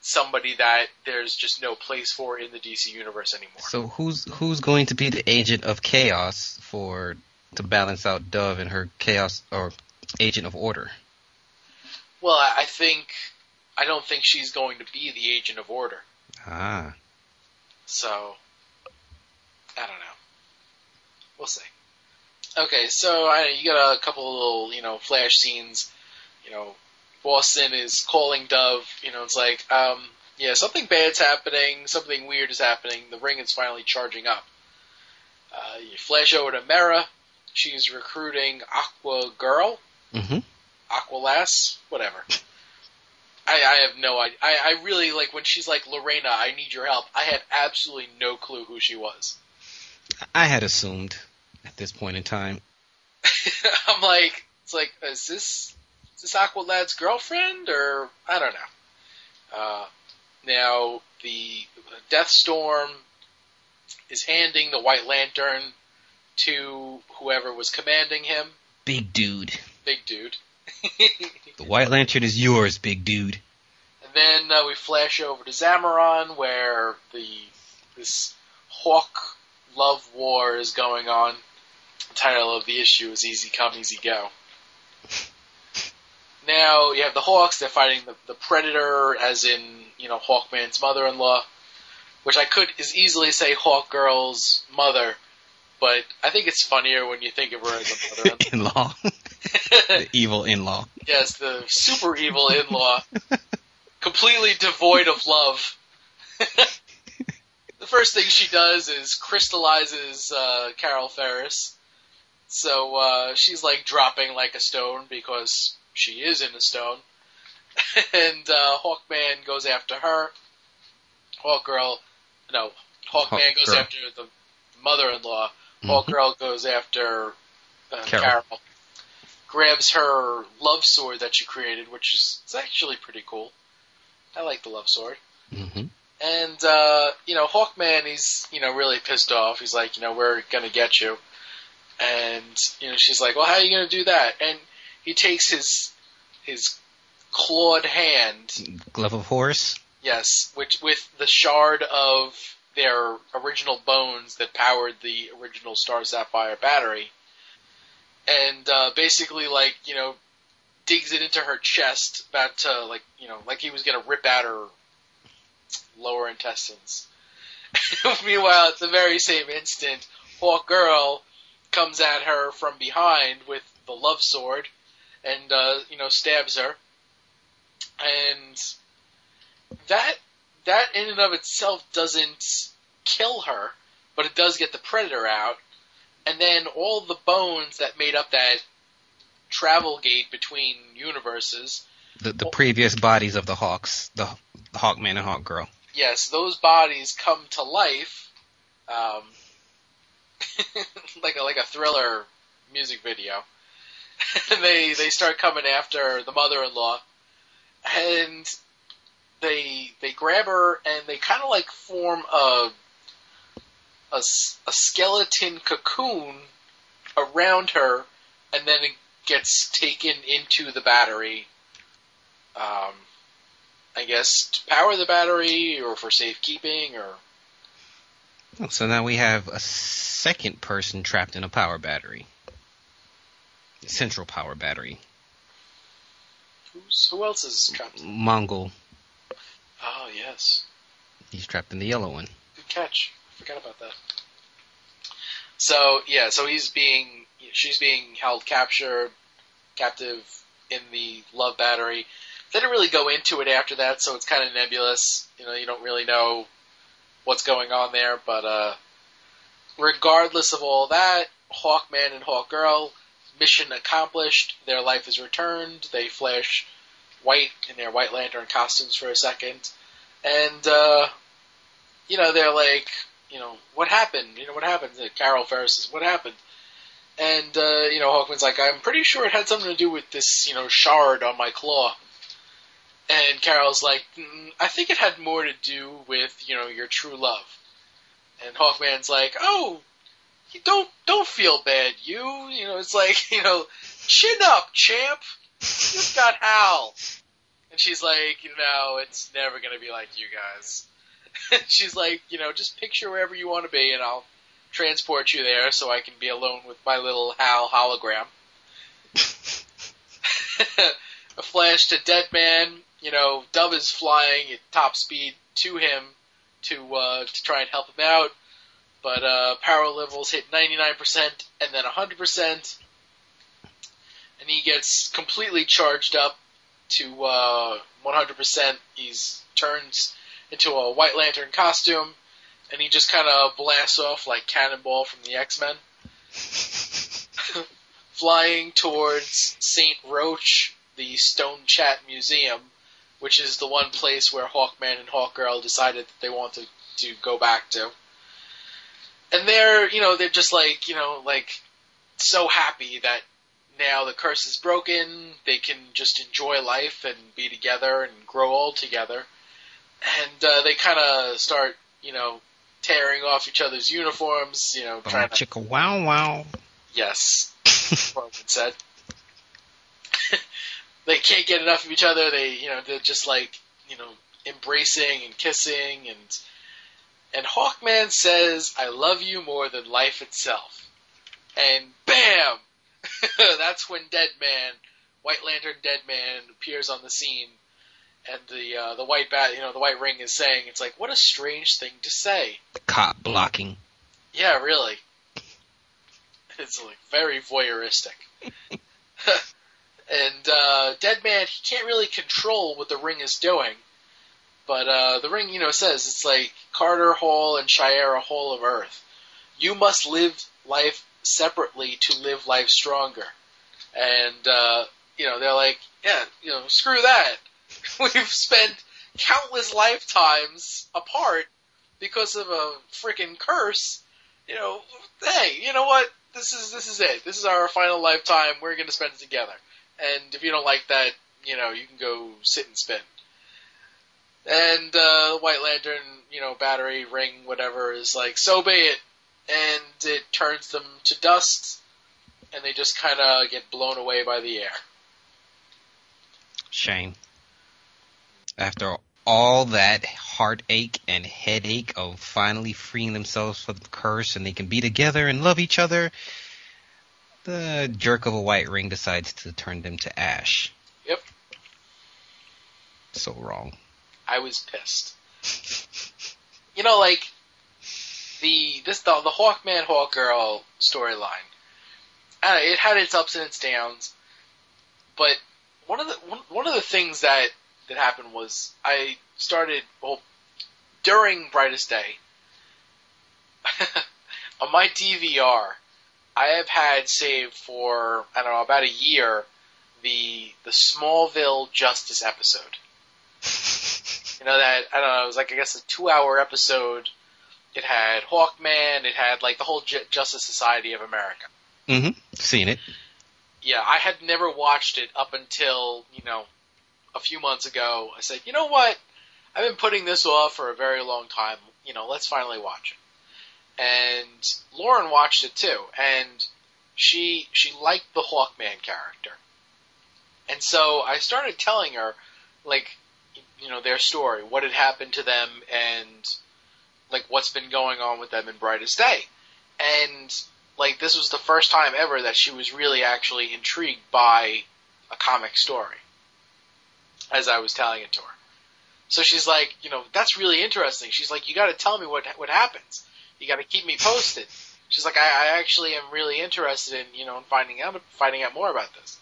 somebody that there's just no place for in the DC universe anymore. So who's who's going to be the agent of chaos for to balance out Dove and her chaos or agent of order? Well, I think I don't think she's going to be the agent of order. Ah, So I don't know. We'll see. Okay, so I you got a couple of little, you know, flash scenes. You know, Boston is calling Dove. You know, it's like, um, yeah, something bad's happening. Something weird is happening. The ring is finally charging up. Uh, you flash over to Mera. She's recruiting Aqua Girl, mm-hmm. Aqua Lass, whatever. I, I have no idea. I, I really like when she's like Lorena. I need your help. I had absolutely no clue who she was. I had assumed at this point in time. I'm like, it's like, is this is this Aqualad's girlfriend or I don't know. Uh, now the Death Storm is handing the White Lantern to whoever was commanding him, Big dude. big dude. The White Lantern is yours, big dude. And then uh, we flash over to Zamaron, where the this Hawk love war is going on. The title of the issue is "Easy Come, Easy Go." Now you have the Hawks; they're fighting the, the Predator, as in you know Hawkman's mother-in-law, which I could as easily say Hawk Girl's mother, but I think it's funnier when you think of her as a mother-in-law. in-law. the evil in-law. Yes, the super evil in-law, completely devoid of love. the first thing she does is crystallizes uh, Carol Ferris. So uh, she's like dropping like a stone because she is in a stone. and uh, Hawkman goes after her. Hawkgirl, no, Hawkman goes Hawkgirl. after the mother-in-law. Mhm. Hawkgirl goes after uh, Carol. Carol. Grabs her love sword that she created, which is it's actually pretty cool. I like the love sword. hmm And uh, you know, Hawkman, he's you know really pissed off. He's like, you know, we're gonna get you. And you know, she's like, well, how are you gonna do that? And he takes his his clawed hand, Glove of Horus. yes, which with the shard of their original bones that powered the original Star Sapphire battery, and uh, basically like you know digs it into her chest, about to like you know like he was gonna rip out her lower intestines. Meanwhile, at the very same instant, Hawk Girl comes at her from behind with the love sword, and uh, you know stabs her, and that that in and of itself doesn't kill her, but it does get the predator out, and then all the bones that made up that travel gate between universes The, the previous bodies of the Hawks, the, the Hawkman and Hawk Girl. yes, those bodies come to life, um, like a like a thriller music video. And they they start coming after the mother-in-law, and they they grab her and they kind of like form a a skeleton cocoon around her, and then it gets taken into the battery. Um, I guess to power the battery or for safekeeping or So now we have a second person trapped in a power battery. Central power battery. who's, who else is trapped? Mongul. Oh yes, He's trapped in the yellow one. good catch. I forgot about that. So yeah, so he's being she's being held captured, captive in the love battery. They didn't really go into it after that, so it's kind of nebulous. You know, you don't really know what's going on there. But uh, regardless of all that, Hawkman and Hawkgirl, mission accomplished. Their life is returned. They flash white in their White Lantern costumes for a second, and uh, you know they're like, you know, what happened? You know, what happened? Carol Ferris says, what happened? And uh, you know, Hawkman's like, I'm pretty sure it had something to do with this, you know, shard on my claw. And Carol's like, mm, I think it had more to do with, you know, your true love. And Hawkman's like, oh, you don't, don't feel bad, you. You know, it's like, you know, chin up, champ. You've got Hal. And she's like, you know, it's never gonna be like you guys. And she's like, you know, just picture wherever you want to be and I'll transport you there so I can be alone with my little Hal hologram. a flash to Deadman. You know, Dove is flying at top speed to him to uh, to try and help him out, but uh, power levels hit 99% and then 100%, and he gets completely charged up to uh, 100%. He turns into a White Lantern costume, and he just kind of blasts off like Cannonball from the X Men, flying towards Saint Roch, the Stone Chat Museum, which is the one place where Hawkman and Hawkgirl decided that they wanted to go back to. And they're, you know, they're just like, you know, like so happy that now the curse is broken. They can just enjoy life and be together and grow old together. And uh, they kind of start, you know, tearing off each other's uniforms. You know, trying to chicka wow wow. Yes, Morgan said. they can't get enough of each other. They, you know, they're just like, you know, embracing and kissing and and Hawkman says, "I love you more than life itself." And bam, that's when Deadman, White Lantern Deadman, appears on the scene, and the uh, the white bat, you know, the White Ring is saying, "It's like what a strange thing to say." The Cop blocking. Yeah, really. It's like very voyeuristic. and uh, Deadman, he can't really control what the ring is doing. But uh, the ring, you know, says it's like Carter Hall and Shiera Hall of Earth. You must live life separately to live life stronger. And uh, you know, they're like, yeah, you know, screw that. We've spent countless lifetimes apart because of a freaking curse. You know, hey, you know what? This is this is it. This is our final lifetime. We're to spend it together. And if you don't like that, you know, you can go sit and spin. And uh, White Lantern, you know, battery ring, whatever, is like, so be it. And it turns them to dust, and they just kind of get blown away by the air. Shame. After all that heartache and headache of finally freeing themselves from the curse and they can be together and love each other, the jerk of a white ring decides to turn them to ash. Yep. So wrong. I was pissed. you know, like the this the, the Hawkman Hawkgirl storyline. Uh, it had its ups and its downs, but one of the one, one of the things that that happened was I started well during Brightest Day on my DVR. I have had saved for I don't know about a year the the Smallville Justice episode. You know that I don't know. It was like I guess a two-hour episode. It had Hawkman. It had like the whole J- Justice Society of America. Mm-hmm. Seen it. Yeah, I had never watched it up until you know a few months ago. I said, you know what? I've been putting this off for a very long time. You know, let's finally watch it. And Lauren watched it too, and she she liked the Hawkman character. And so I started telling her, like, you know, their story, what had happened to them, and like what's been going on with them in Brightest Day. And like this was the first time ever that she was really actually intrigued by a comic story. As I was telling it to her. So she's like, you know, that's really interesting. She's like, you got to tell me what what happens. You got to keep me posted. She's like, I, I actually am really interested in, you know, in finding out finding out more about this.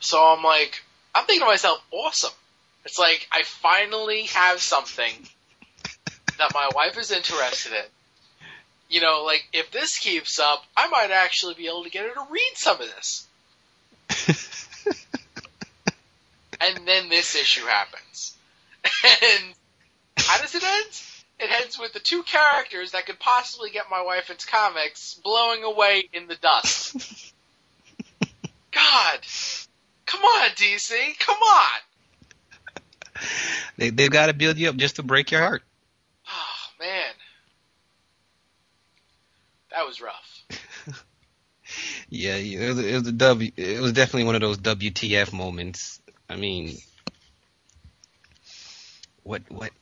So I'm like, I'm thinking to myself, awesome. It's like I finally have something that my wife is interested in. You know, like if this keeps up, I might actually be able to get her to read some of this. and then this issue happens. And how does it end? It ends with the two characters that could possibly get my wife into comics blowing away in the dust. God. Come on, DC. Come on. They they've got to build you up just to break your heart. Oh man, that was rough. Yeah, it was, it was a W. It was definitely one of those WTF moments. I mean, what what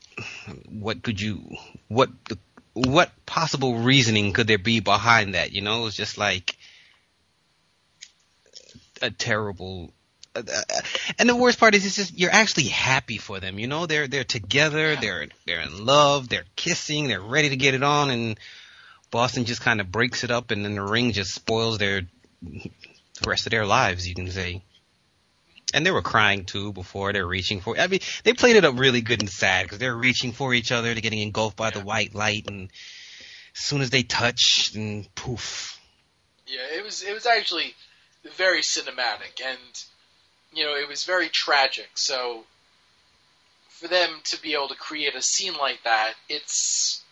what could you what what possible reasoning could there be behind that? You know, it was just like a terrible. Uh, and the worst part is, it's just you're actually happy for them. You know, they're they're together, they're they're in love, they're kissing, they're ready to get it on, and Boston just kind of breaks it up, and then the ring just spoils their the rest of their lives. You can say. And they were crying too before they're reaching for. I mean, they played it up really good and sad because they're reaching for each other, they're getting engulfed by the white light, and as soon as they touch, and poof. Yeah, it was it was actually very cinematic, and you know it was very tragic. So for them to be able to create a scene like that, it's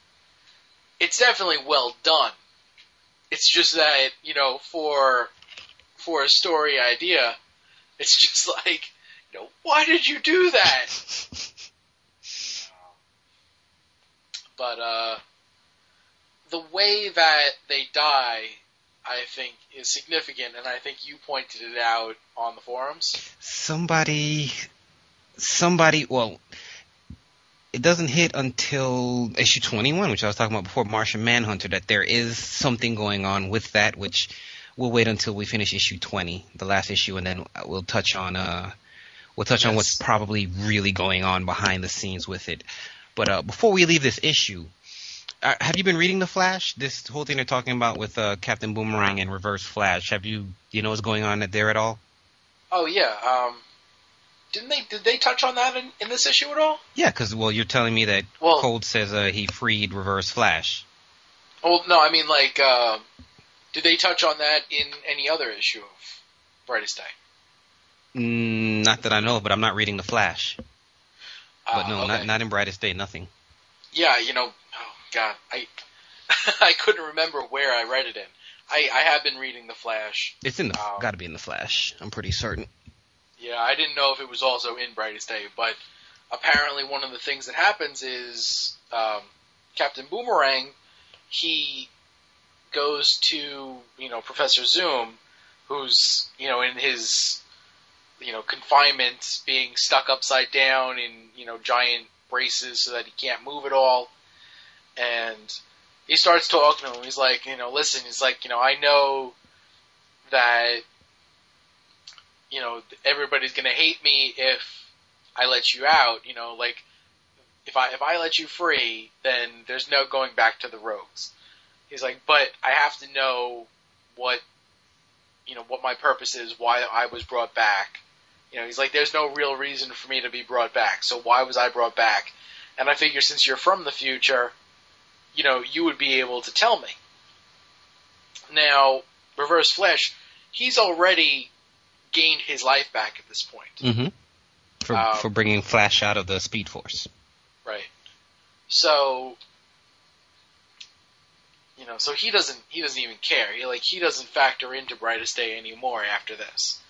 it's definitely well done. It's just that you know for for a story idea, it's just like you know why did you do that? but uh, the way that they die I think is significant, and I think you pointed it out on the forums. somebody somebody well it doesn't hit until issue 21 which i was talking about before martian manhunter that there is something going on with that which we'll wait until we finish issue 20 the last issue and then we'll touch on uh we'll touch on what's probably really going on behind the scenes with it but uh before we leave this issue uh, have you been reading the Flash? This whole thing they're talking about with uh, Captain Boomerang and Reverse Flash. Have you, do you know what's going on there at all? Oh yeah, um, didn't they? Did they touch on that in, in this issue at all? Yeah, because well, you're telling me that Well- Cold says uh, he freed Reverse Flash. Well, no, I mean like, uh, did they touch on that in any other issue of Brightest Day? Mm, not that I know, of, but I'm not reading the Flash. But Uh, no, okay. not not in Brightest Day. Nothing. Yeah, you know, oh god, I I couldn't remember where I read it in. I, I have been reading the Flash. It's in the. Um, Got to be in the Flash. I'm pretty certain. Yeah, I didn't know if it was also in Brightest Day, but apparently one of the things that happens is um, Captain Boomerang, he goes to you know Professor Zoom, who's you know in his you know confinement, being stuck upside down in you know giant braces so that he can't move at all, and he starts talking to him. He's like, you know, listen. He's like, you know, I know that you know, everybody's gonna hate me if I let you out. You know, like if I if I let you free, then there's no going back to the rogues. He's like, but I have to know what you know what my purpose is, why I was brought back. You know, he's like, there's no real reason for me to be brought back, so why was I brought back? And I figure since you're from the future, you know, you would be able to tell me. Now, Reverse Flash, he's already gained his life back at this point. Mm-hmm. For Um, for bringing Flash out of the Speed Force. Right. So you know, so he doesn't he doesn't even care. He like he doesn't factor into Brightest Day anymore after this.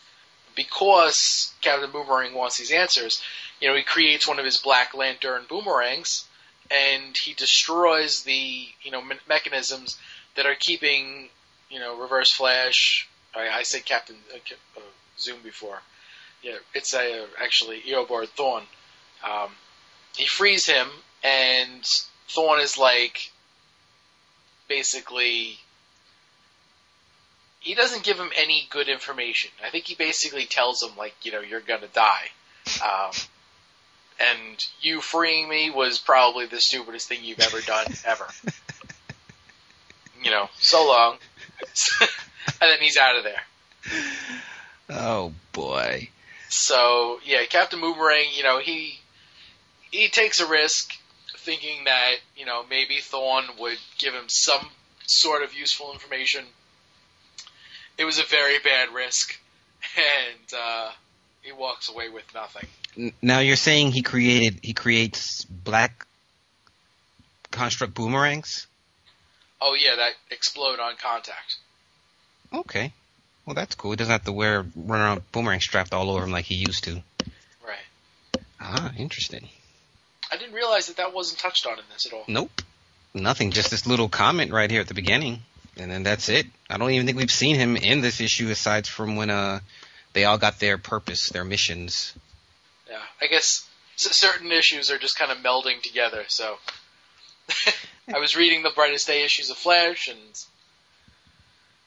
Because Captain Boomerang wants these answers, you know, he creates one of his Black Lantern boomerangs and he destroys the, you know, me- mechanisms that are keeping, you know, Reverse Flash, I, I said Captain uh, uh, Zoom before. Yeah, it's uh, actually Eobard Thawne. Um, he frees him, and Thawne is like, basically, he doesn't give him any good information. I think he basically tells him like, you know, you're gonna die, um, and you freeing me was probably the stupidest thing you've ever done ever. you know, so long, and then he's out of there. Oh boy. So yeah, Captain Boomerang, you know, he he takes a risk, thinking that you know maybe Thawne would give him some sort of useful information. It was a very bad risk, and uh, he walks away with nothing. Now you're saying he created he creates black construct boomerangs? Oh yeah, that explode on contact. Okay. Well, that's cool. He doesn't have to wear run around boomerang strapped all over him like he used to. Right. Ah, interesting. I didn't realize that that wasn't touched on in this at all. Nope. Nothing. Just this little comment right here at the beginning, and then that's it. I don't even think we've seen him in this issue aside from when uh they all got their purpose, their missions. Yeah, I guess certain issues are just kind of melding together. So I was reading the brightest day issues of Flash, and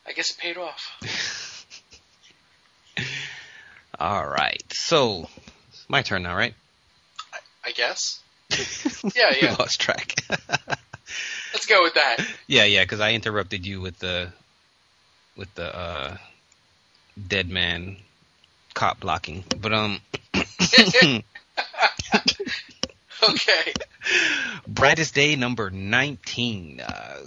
I guess it paid off. All right. So, my turn now, right? I guess. Yeah, yeah. we lost track. Let's go with that. yeah, yeah, because I interrupted you with the with the uh, Deadman cop blocking. But um, Okay. Brightest Day number 19. Uh,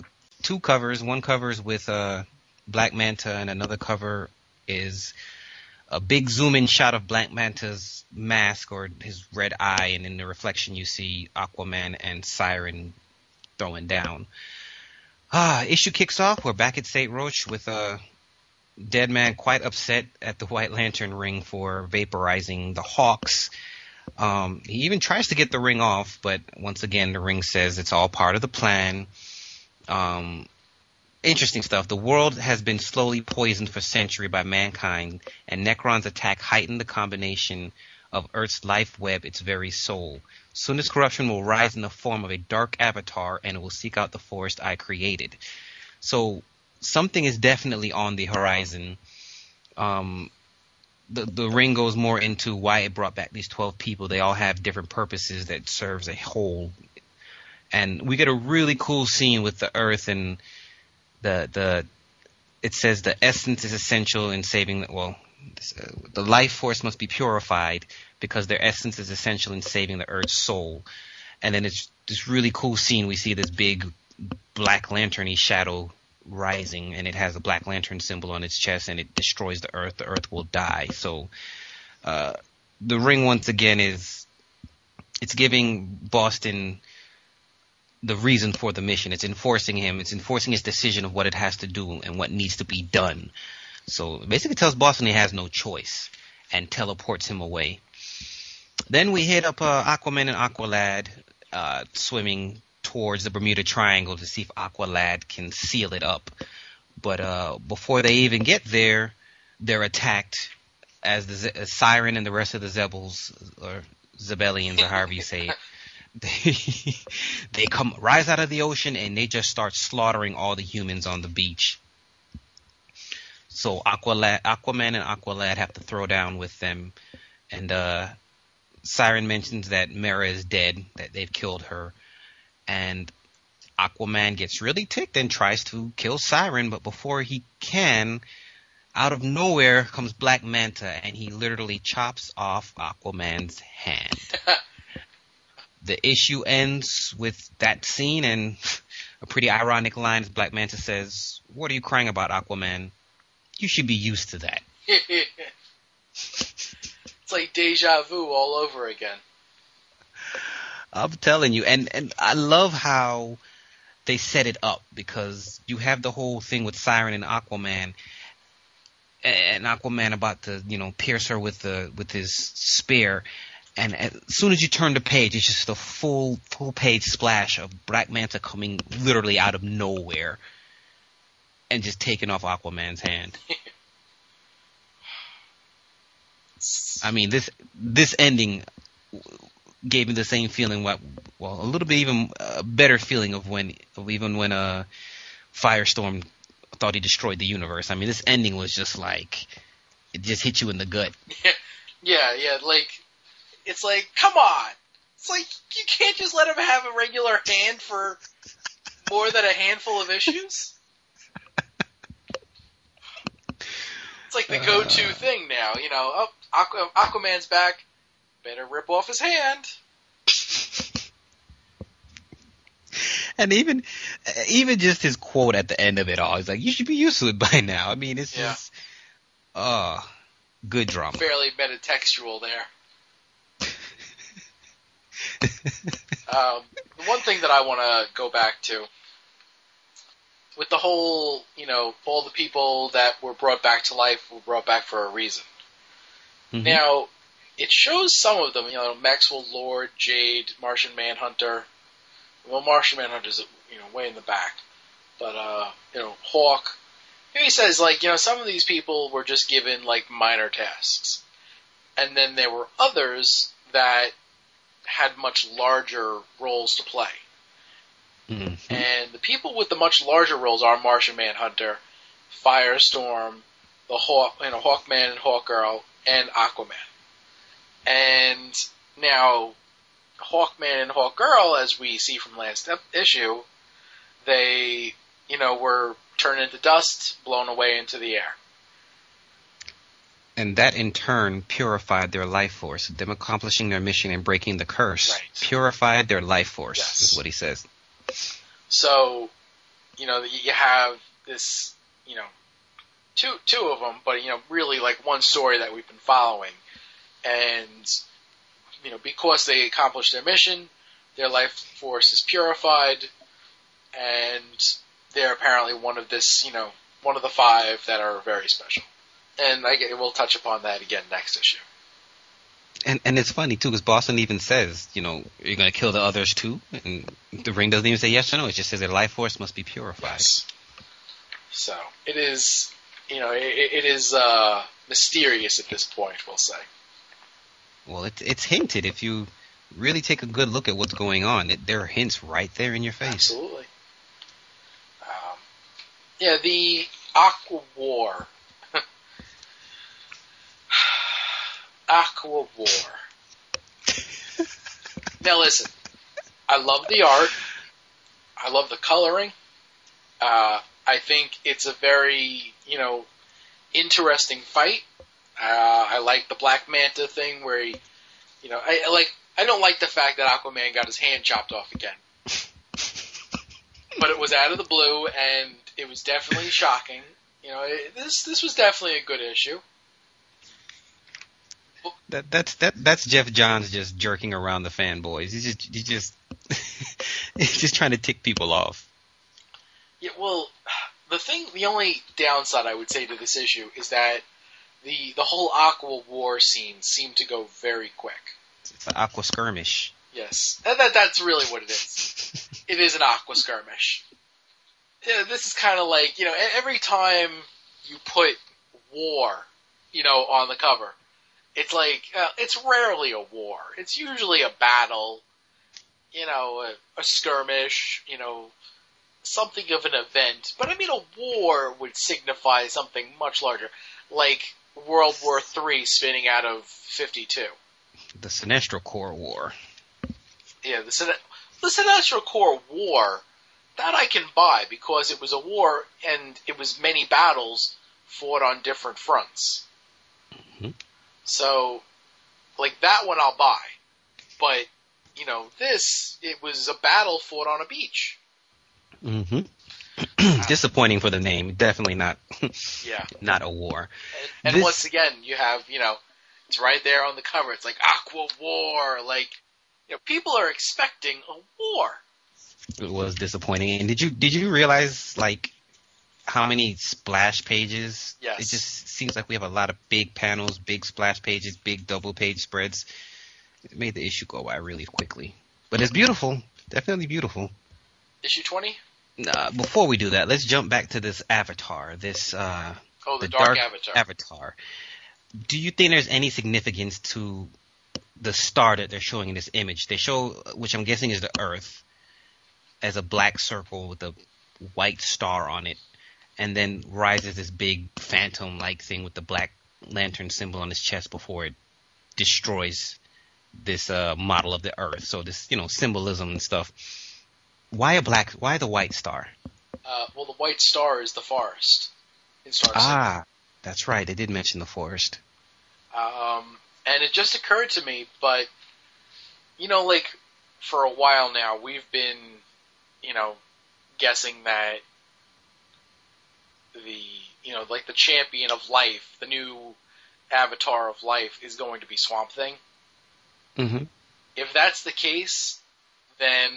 two covers. One covers with uh, Black Manta, and another cover is a big zoom in shot of Black Manta's mask or his red eye, and in the reflection, you see Aquaman and Siren throwing down. Ah, issue kicks off. We're back at St. Roch with a Deadman quite upset at the White Lantern ring for vaporizing the Hawks. Um, he even tries to get the ring off, but once again, the ring says it's all part of the plan. Um, interesting stuff. The world has been slowly poisoned for centuries by mankind, and Nekron's attack heightened the combination of Earth's life web, its very soul. Soon this corruption will rise in the form of a dark avatar, and it will seek out the forest I created. So something is definitely on the horizon. Um, the the ring goes more into why it brought back these twelve people. They all have different purposes that serves a whole, and we get a really cool scene with the Earth and the the. It says the essence is essential in saving. Well, this, uh, the life force must be purified because their essence is essential in saving the Earth's soul. And then it's this really cool scene. We see this big black lanterny shadow rising and it has a black lantern symbol on its chest and it destroys the earth the earth will die. So uh, the ring once again is it's giving boston the reason for the mission. It's enforcing him. It's enforcing his decision of what it has to do and what needs to be done. So basically tells boston he has no choice and teleports him away. Then we hit up uh, aquaman and aqualad uh, swimming towards the Bermuda Triangle to see if Aqualad can seal it up. But uh, before they even get there, they're attacked as the as Siren and the rest of the Xebels or Xebelians or however you say it. They, they come rise out of the ocean and they just start slaughtering all the humans on the beach. So Aqualad, Aquaman and Aqualad have to throw down with them, and uh, Siren mentions that Mera is dead, that they've killed her and Aquaman gets really ticked and tries to kill Siren, but before he can, out of nowhere comes Black Manta and he literally chops off Aquaman's hand. the issue ends with that scene and a pretty ironic line as Black Manta says, What are you crying about, Aquaman? You should be used to that. it's like deja vu all over again. I'm telling you, and and I love how they set it up because you have the whole thing with Siren and Aquaman, and Aquaman about to you know pierce her with the with his spear, and as soon as you turn the page, it's just a full full page splash of Black Manta coming literally out of nowhere, and just taking off Aquaman's hand. I mean this this ending gave me the same feeling. What well, a little bit even a better feeling of when of even when uh, Firestorm thought he destroyed the universe. I mean, this ending was just like it just hit you in the gut. yeah, yeah, like it's like come on, it's like you can't just let him have a regular hand for more than a handful of issues. It's like the go-to uh, thing now, you know. Oh, Aqu- Aquaman's back better rip off his hand. and even even just his quote at the end of it all, he's like, "You should be used to it by now." I mean, it's yeah. just, uh, good drama. Fairly metatextual there. um, one thing that I want to go back to with the whole, you know, all the people that were brought back to life were brought back for a reason. Mm-hmm. Now, it shows some of them. You know, Maxwell Lord, Jade, Martian Manhunter. Well, Martian Manhunter's you know way in the back, but uh, you know Hawk. Here he says like you know some of these people were just given like minor tasks, and then there were others that had much larger roles to play. Mm-hmm. And the people with the much larger roles are Martian Manhunter, Firestorm, the Hawk, you know, Hawkman and Hawkgirl, and Aquaman. And now, Hawkman and Hawkgirl, as we see from last issue, they, you know, were turned into dust, blown away into the air. And that in turn purified their life force. Them accomplishing their mission and breaking the curse Right. purified their life force, Yes. is what he says. So, you know, you have this, you know, two two of them, but you know, really like one story that we've been following, and you know, because they accomplished their mission, their life force is purified, and they're apparently one of this, you know, one of the five that are very special. And I get, we'll touch upon that again next issue. And and it's funny too, because Boston even says, you know, you're gonna kill the others too, and the ring doesn't even say yes or no. It just says their life force must be purified. Yes. So it is, you know, it, it is uh, mysterious at this point. We'll say. Well, it's it's hinted if you really take a good look at what's going on. It, there are hints right there in your face. Absolutely. Um, yeah, the Aqua War. Aqua War. now listen, I love the art. I love the coloring. Uh, I think it's a very, you know, interesting fight. Uh, I like the Black Manta thing where he, you know, I, I like. I don't like the fact that Aquaman got his hand chopped off again but it was out of the blue, and it was definitely shocking. You know, it, this this was definitely a good issue. That that's that that's Geoff Johns just jerking around the fanboys. He's just he's just he's just trying to tick people off. Yeah, well, the thing, the only downside I would say to this issue is that the the whole Aqua War scene seemed to go very quick. It's an aqua skirmish. Yes, that, that that's really what it is. it is an aqua skirmish. Yeah, this is kind of like you know every time you put war, you know, on the cover, it's like uh, it's rarely a war. It's usually a battle, you know, a, a skirmish, you know, something of an event. But I mean, a war would signify something much larger, like World War Three spinning out of fifty two. The Sinestro Corps War. Yeah, the, Sin- the Sinestro Corps War, that I can buy because it was a war and it was many battles fought on different fronts. Mhm. So, like that one I'll buy. But, you know, this, it was a battle fought on a beach. hmm Disappointing for the name. Definitely not Yeah. not a war. And, and This- once again, you have, you know, it's right there on the cover. It's like Aqua War. Like, you know, people are expecting a war. It was disappointing. And did you did you realize like how many splash pages? Yes. It just seems like we have a lot of big panels, big splash pages, big double page spreads. It made the issue go by really quickly. But it's beautiful. Definitely beautiful. Issue 20? Uh, before we do that, let's jump back to this avatar, this uh, Oh, the, the Dark, Dark Avatar. avatar. Do you think there's any significance to the star that they're showing in this image? They show, which I'm guessing is the Earth, as a black circle with a white star on it, and then rises this big phantom-like thing with the black lantern symbol on his chest before it destroys this uh, model of the Earth. So this, you know, symbolism and stuff. Why a black? Why the white star? Uh, well, the white star is the forest in Star City. Ah, that's right. They did mention the forest. Um, and it just occurred to me, but you know, like for a while now, we've been, you know, guessing that the, you know, like the champion of life, the new avatar of life, is going to be Swamp Thing. Mm-hmm. If that's the case, then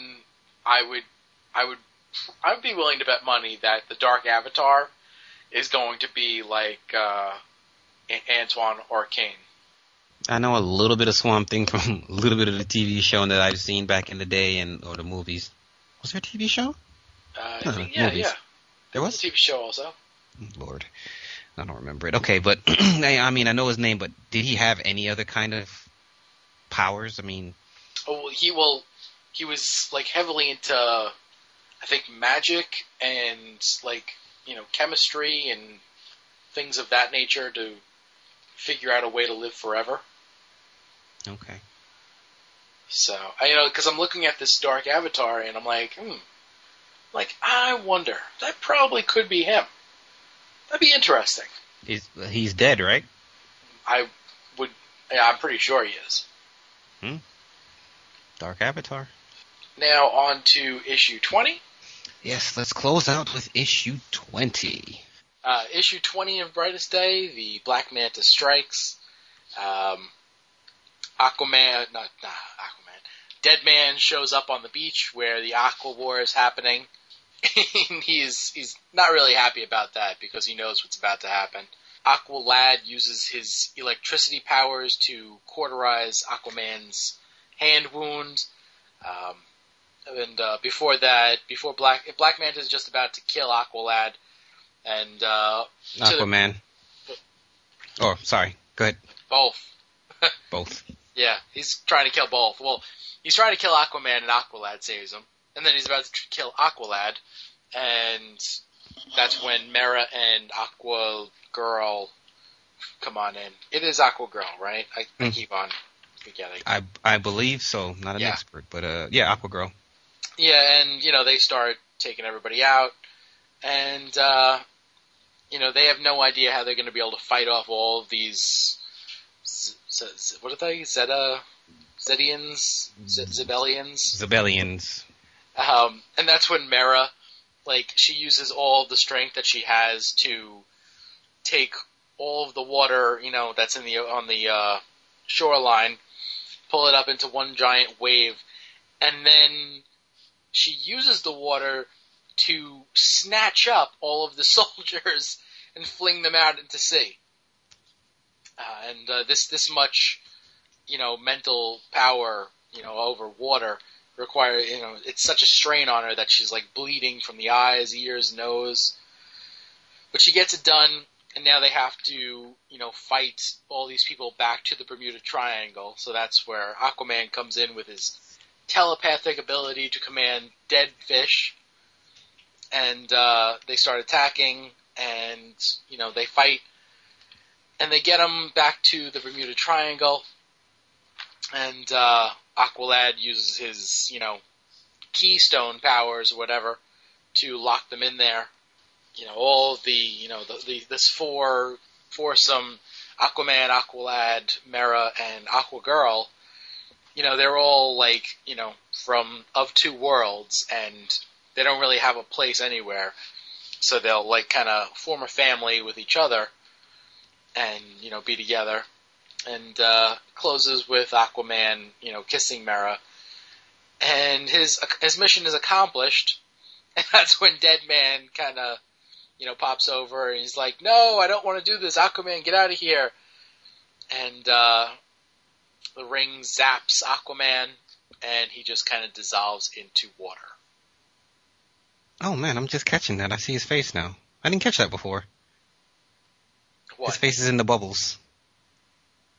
I would, I would, I would be willing to bet money that the Dark Avatar is going to be like uh, Antoine Arcane. I know a little bit of Swamp Thing from a little bit of the TV show that I've seen back in the day and or the movies. Was there a TV show? Uh, No, yeah, movies. yeah. There was. A TV show also. Lord, I don't remember it. Okay, but I I mean I know his name, but did he have any other kind of powers? I mean, Oh, well, he will. He was like heavily into, I think, magic and like you know chemistry and things of that nature to figure out a way to live forever. okay. So I you know because I'm looking at this dark avatar and I'm like, hmm, like I wonder that probably could be him. That'd be interesting. He's he's dead, right? I would. Yeah, I'm pretty sure he is. Hmm. Dark Avatar. Now on to issue 20. Yes, let's close out with issue twenty. Uh, issue 20 of Brightest Day, the Black Manta strikes. Um, Aquaman, not, nah, Aquaman. Deadman shows up on the beach where the Aqua War is happening. He's he's not really happy about that because he knows what's about to happen. Aqua Lad uses his electricity powers to cauterize Aquaman's hand wound. Um, and uh, before that, before Black Black Manta is just about to kill Aqua Lad, and uh, to the- Aquaman. Oh, sorry. Go ahead. both. Both. Yeah, he's trying to kill both. Well, he's trying to kill Aquaman, and Aqualad saves him. And then he's about to kill Aqualad, and that's when Mera and Aqua Girl come on in. It is Aqua Girl, right? I, I Mm. keep on forgetting. I I believe so. Not an Yeah. expert, but uh, yeah, Aquagirl. Yeah, and you know they start taking everybody out, and uh, you know they have no idea how they're going to be able to fight off all of these. Z- Z- Z- what are they? Zeta, Zedians, Z- Xebelians. Xebelians. Um, and that's when Mera, like, she uses all the strength that she has to take all of the water, you know, that's in the on the uh, shoreline, pull it up into one giant wave, and then she uses the water to snatch up all of the soldiers and fling them out into sea. Uh, and uh, this this much, you know, mental power, you know, over water require you know it's such a strain on her that she's like bleeding from the eyes, ears, nose. But she gets it done, and now they have to you know fight all these people back to the Bermuda Triangle. So that's where Aquaman comes in with his telepathic ability to command dead fish, and uh, they start attacking, and you know they fight, and they get them back to the Bermuda Triangle, and uh, Aqualad uses his, you know, keystone powers or whatever to lock them in there. You know, all the, you know, the, the this four foursome, Aquaman, Aqualad, Mera, and Aquagirl. You know, they're all like, you know, from of two worlds, and they don't really have a place anywhere. So they'll like kind of form a family with each other, and you know, be together and uh, closes with Aquaman, you know, kissing Mera, and his his mission is accomplished, and that's when Deadman kind of, you know, pops over and he's like, "No, I don't want to do this, Aquaman, get out of here!" And uh, the ring zaps Aquaman, and he just kind of dissolves into water. Oh man, I'm just catching that. I see his face now. I didn't catch that before. What? His face is in the bubbles.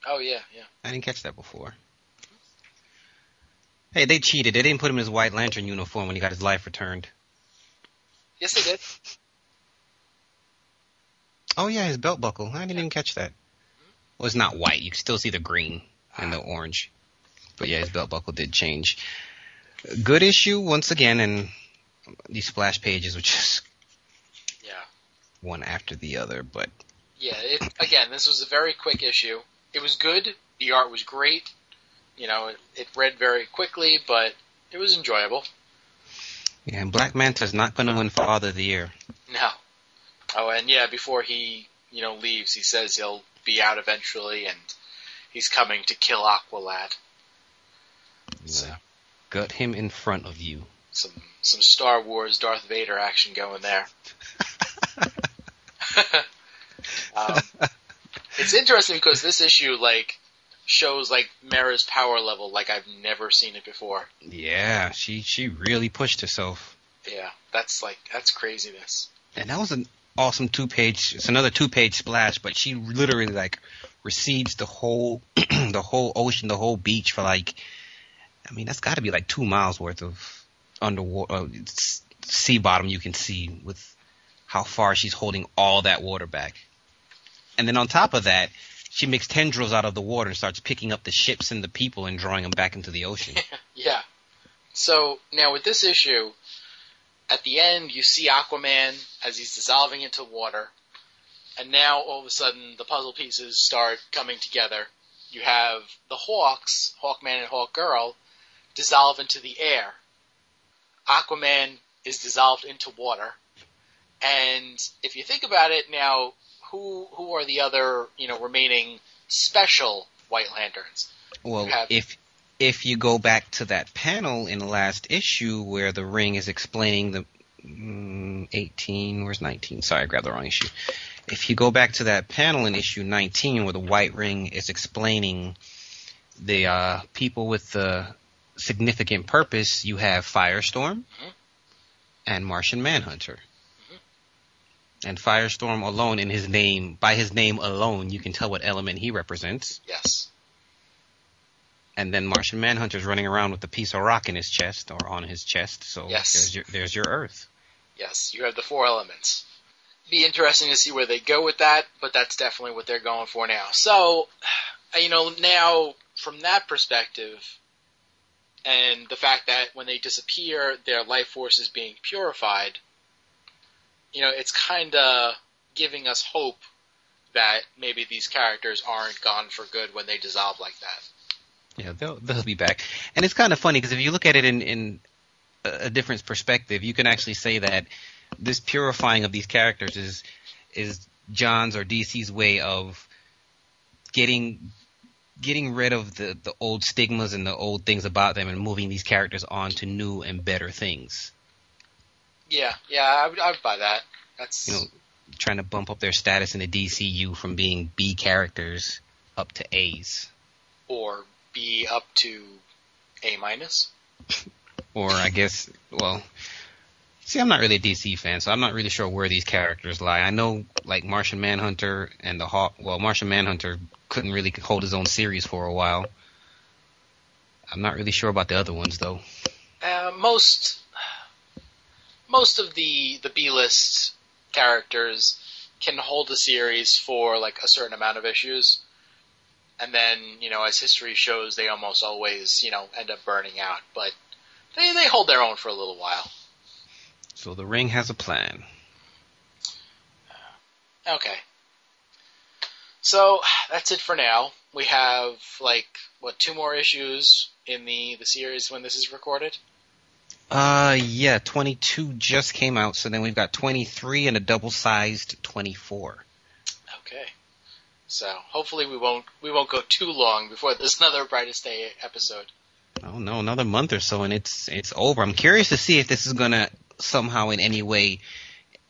Oh yeah, yeah. I didn't catch that before. Hey, they cheated. They didn't put him in his White Lantern uniform when he got his life returned. Yes, they did. Oh yeah, his belt buckle. I didn't even catch that. Well, it's not white. You can still see the green and the orange. But yeah, his belt buckle did change. Good issue once again, and these splash pages, which is Yeah. one after the other. But Yeah, it, again, this was a very quick issue. It was good. The art was great. You know, it, it read very quickly, but it was enjoyable. yeah, and Black Manta's not going to win Father of the Year. No. Oh, and yeah, before he, you know, leaves, he says he'll be out eventually, and he's coming to kill Aqualad. So, Yeah. Gut him in front of you. some some Star Wars Darth Vader action going there. um, it's interesting because this issue, like, shows like Mera's power level like I've never seen it before. Yeah, she she really pushed herself. Yeah, that's like that's craziness. And that was an awesome two page. It's another two page splash, but she literally like recedes the whole the whole ocean, the whole beach for like. I mean, that's got to be like two miles worth of underwater uh, sea bottom you can see with how far she's holding all that water back. And then on top of that, she makes tendrils out of the water and starts picking up the ships and the people and drawing them back into the ocean. yeah. So now with this issue, at the end you see Aquaman as he's dissolving into water, and now all of a sudden the puzzle pieces start coming together. You have the Hawks, Hawkman and Hawkgirl, dissolve into the air. Aquaman is dissolved into water. And if you think about it now, who who are the other you know remaining special White Lanterns? Well, have, if if you go back to that panel in the last issue where the ring is explaining the mm, 18, where's 19? Sorry, I grabbed the wrong issue. If you go back to that panel in issue 19 where the white ring is explaining the uh, people with the significant purpose, you have Firestorm mm-hmm. and Martian Manhunter. And Firestorm alone in his name, by his name alone, you can tell what element he represents. Yes. And then Martian Manhunter's running around with a piece of rock in his chest or on his chest. So yes. there's your there's your Earth. Yes, you have the four elements. Be interesting to see where they go with that, but that's definitely what they're going for now. So, you know, now from that perspective, and the fact that when they disappear, their life force is being purified you know, it's kind of giving us hope that maybe these characters aren't gone for good when they dissolve like that. Yeah, they'll they'll be back, and it's kind of funny because if you look at it in in a different perspective, you can actually say that this purifying of these characters is is Johns' or DC's way of getting getting rid of the the old stigmas and the old things about them and moving these characters on to new and better things. Yeah, yeah, I would, I would buy that. That's you know, trying to bump up their status in the DCU from being B characters up to A's, or B up to A minus, or I guess, well, see, I'm not really a DC fan, so I'm not really sure where these characters lie. I know, like Martian Manhunter and the Hawk. Well, Martian Manhunter couldn't really hold his own series for a while. I'm not really sure about the other ones though. Uh, most most of the the B list characters can hold a series for like a certain amount of issues, and then you know as history shows, they almost always you know end up burning out. But they they hold their own for a little while. So the ring has a plan. Okay. So that's it for now. We have like what two more issues in the the series when this is recorded. Uh, yeah, 22 just came out, so then we've got 23 and a double-sized 24. Okay. So hopefully we won't we won't go too long before there's another Brightest Day episode. Oh no, another month or so and it's it's over. I'm curious to see if this is gonna somehow in any way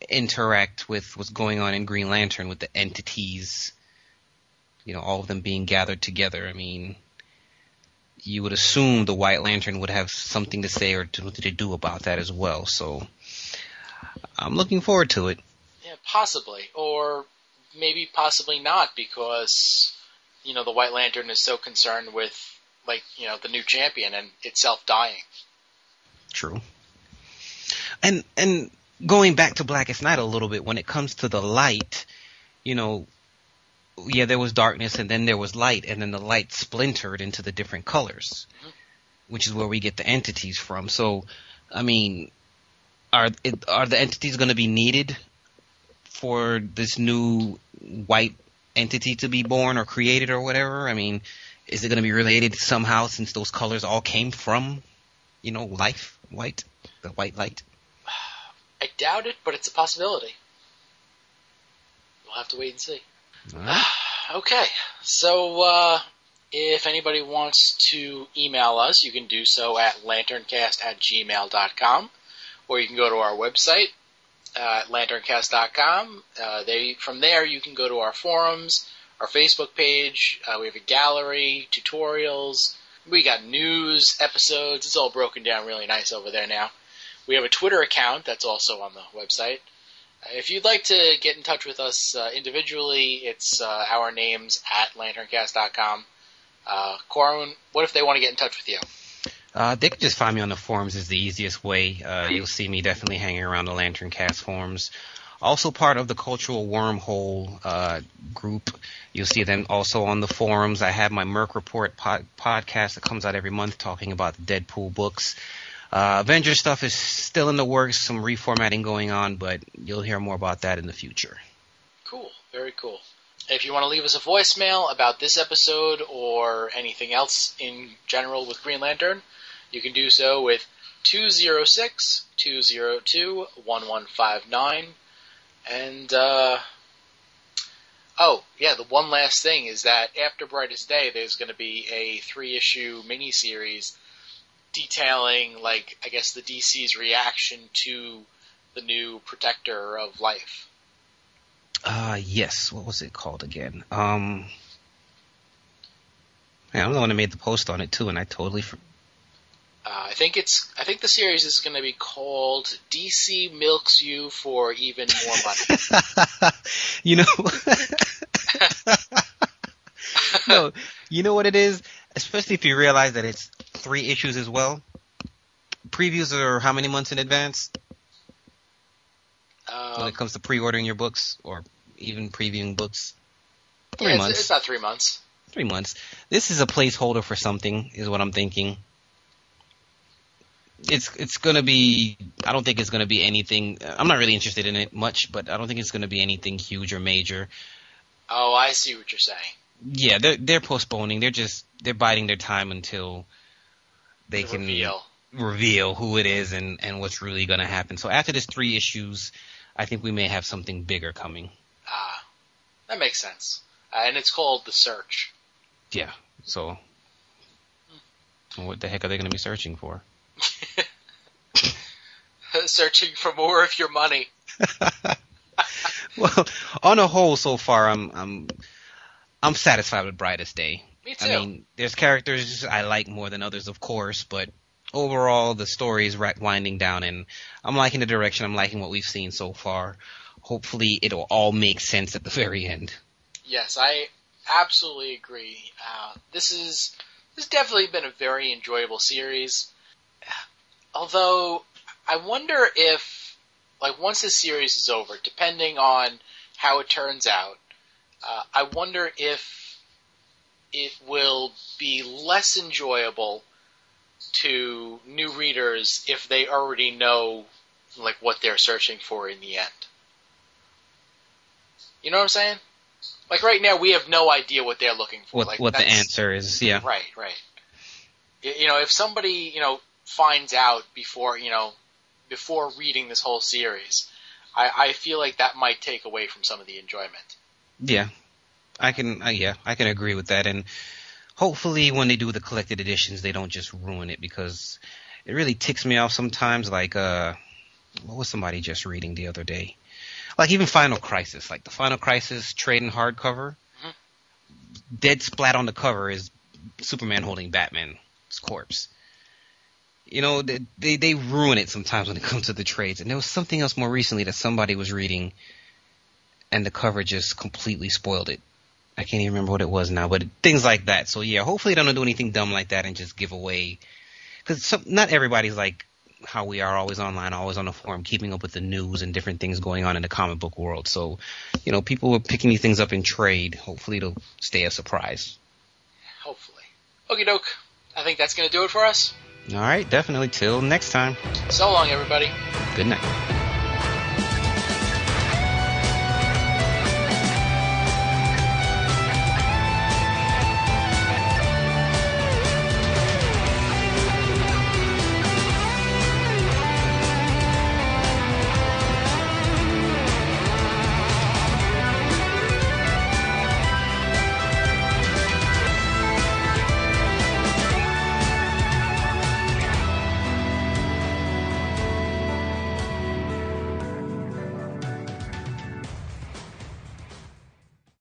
interact with what's going on in Green Lantern with the entities. You know, all of them being gathered together. I mean, you would assume the White Lantern would have something to say or to, to do about that as well. So I'm looking forward to it. Yeah, possibly, or maybe possibly not, because you know the White Lantern is so concerned with like you know the new champion and itself dying. True. And and going back to Blackest Night a little bit, when it comes to the light, you know, yeah, there was darkness and then there was light, and then the light splintered into the different colors, mm-hmm. which is where we get the entities from. So, I mean, are it, are the entities going to be needed for this new white entity to be born or created or whatever? I mean, is it going to be related somehow since those colors all came from, you know, life, white, the white light? Doubt it, but it's a possibility. We'll have to wait and see. Right. okay, so uh, if anybody wants to email us, you can do so at lanterncast at gmail.com, or you can go to our website uh, at lanterncast.com. Uh, they, from there, you can go to our forums, our Facebook page. Uh, we have a gallery, tutorials. We got news episodes. It's all broken down really nice over there now. We have a Twitter account that's also on the website. Uh, if you'd like to get in touch with us uh, individually, it's uh, our names at lanterncast.com. Uh, Corwin, what if they want to get in touch with you? Uh, they can just find me on the forums is the easiest way. Uh, you'll see me definitely hanging around the LanternCast forums. Also part of the Cultural Wormhole uh, group. You'll see them also on the forums. I have my Merc Report pod- podcast that comes out every month talking about the Deadpool books. Uh, Avenger stuff is still in the works, some reformatting going on, but you'll hear more about that in the future. Cool, very cool. If you want to leave us a voicemail about this episode or anything else in general with Green Lantern, you can do so with 206 202 1159. And, uh, oh, yeah, the one last thing is that after Brightest Day, there's going to be a three issue miniseries detailing, like, I guess the DC's reaction to the new Protector of Life. Uh, yes. What was it called again? Um, I'm the one that made the post on it too, and I totally. For- uh, I think it's. I think the series is going to be called DC Milks You for Even More Money. you know. no, you know what it is. Especially if you realize that it's three issues as well. Previews are how many months in advance? Um, when it comes to pre-ordering your books or even previewing books. Three yeah, months. It's, it's not three months. Three months. This is a placeholder for something, is what I'm thinking. It's it's gonna be. I don't think it's gonna be anything. I'm not really interested in it much, but I don't think it's gonna be anything huge or major. Oh, I see what you're saying. Yeah, they're they're postponing. They're just they're biding their time until they The can reveal. reveal who it is and and what's really gonna happen. So after this three issues, I think we may have something bigger coming. Ah, that makes sense. Uh, and it's called The Search. Yeah. So what the heck are they gonna be searching for? Searching for more of your money. well, on a whole, so far, I'm I'm I'm satisfied with Brightest Day. Me too. I mean, there's characters I like more than others, of course, but overall, the story is winding down, and I'm liking the direction. I'm liking what we've seen so far. Hopefully, it'll all make sense at the very end. Yes, I absolutely agree. Uh, this is this has definitely been a very enjoyable series. Although I wonder if, like, once this series is over, depending on how it turns out, uh, I wonder if it will be less enjoyable to new readers if they already know, like, what they're searching for in the end. You know what I'm saying? Like right now, we have no idea what they're looking for. What like what the answer is? Yeah. Right, right. You know, if somebody you know finds out before you know before reading this whole series, I, I feel like that might take away from some of the enjoyment. Yeah, I can. Uh, yeah, I can agree with that. And hopefully, when they do the collected editions, they don't just ruin it because it really ticks me off sometimes. Like, uh, what was somebody just reading the other day? Like even Final Crisis, like the Final Crisis trade and hardcover. Mhm. Dead splat on the cover is Superman holding Batman's corpse. You know, they, they they ruin it sometimes when it comes to the trades. And there was something else more recently that somebody was reading and the cover just completely spoiled it. I can't even remember what it was now, but things like that. So yeah, hopefully they don't do anything dumb like that and just give away, because not everybody's like how we are, always online, always on the forum, keeping up with the news and different things going on in the comic book world. So, you know, people are picking these things up in trade. Hopefully it'll stay a surprise. Hopefully. Okie doke. I think that's going to do it for us. All right, definitely. Till next time. So long, everybody. Good night.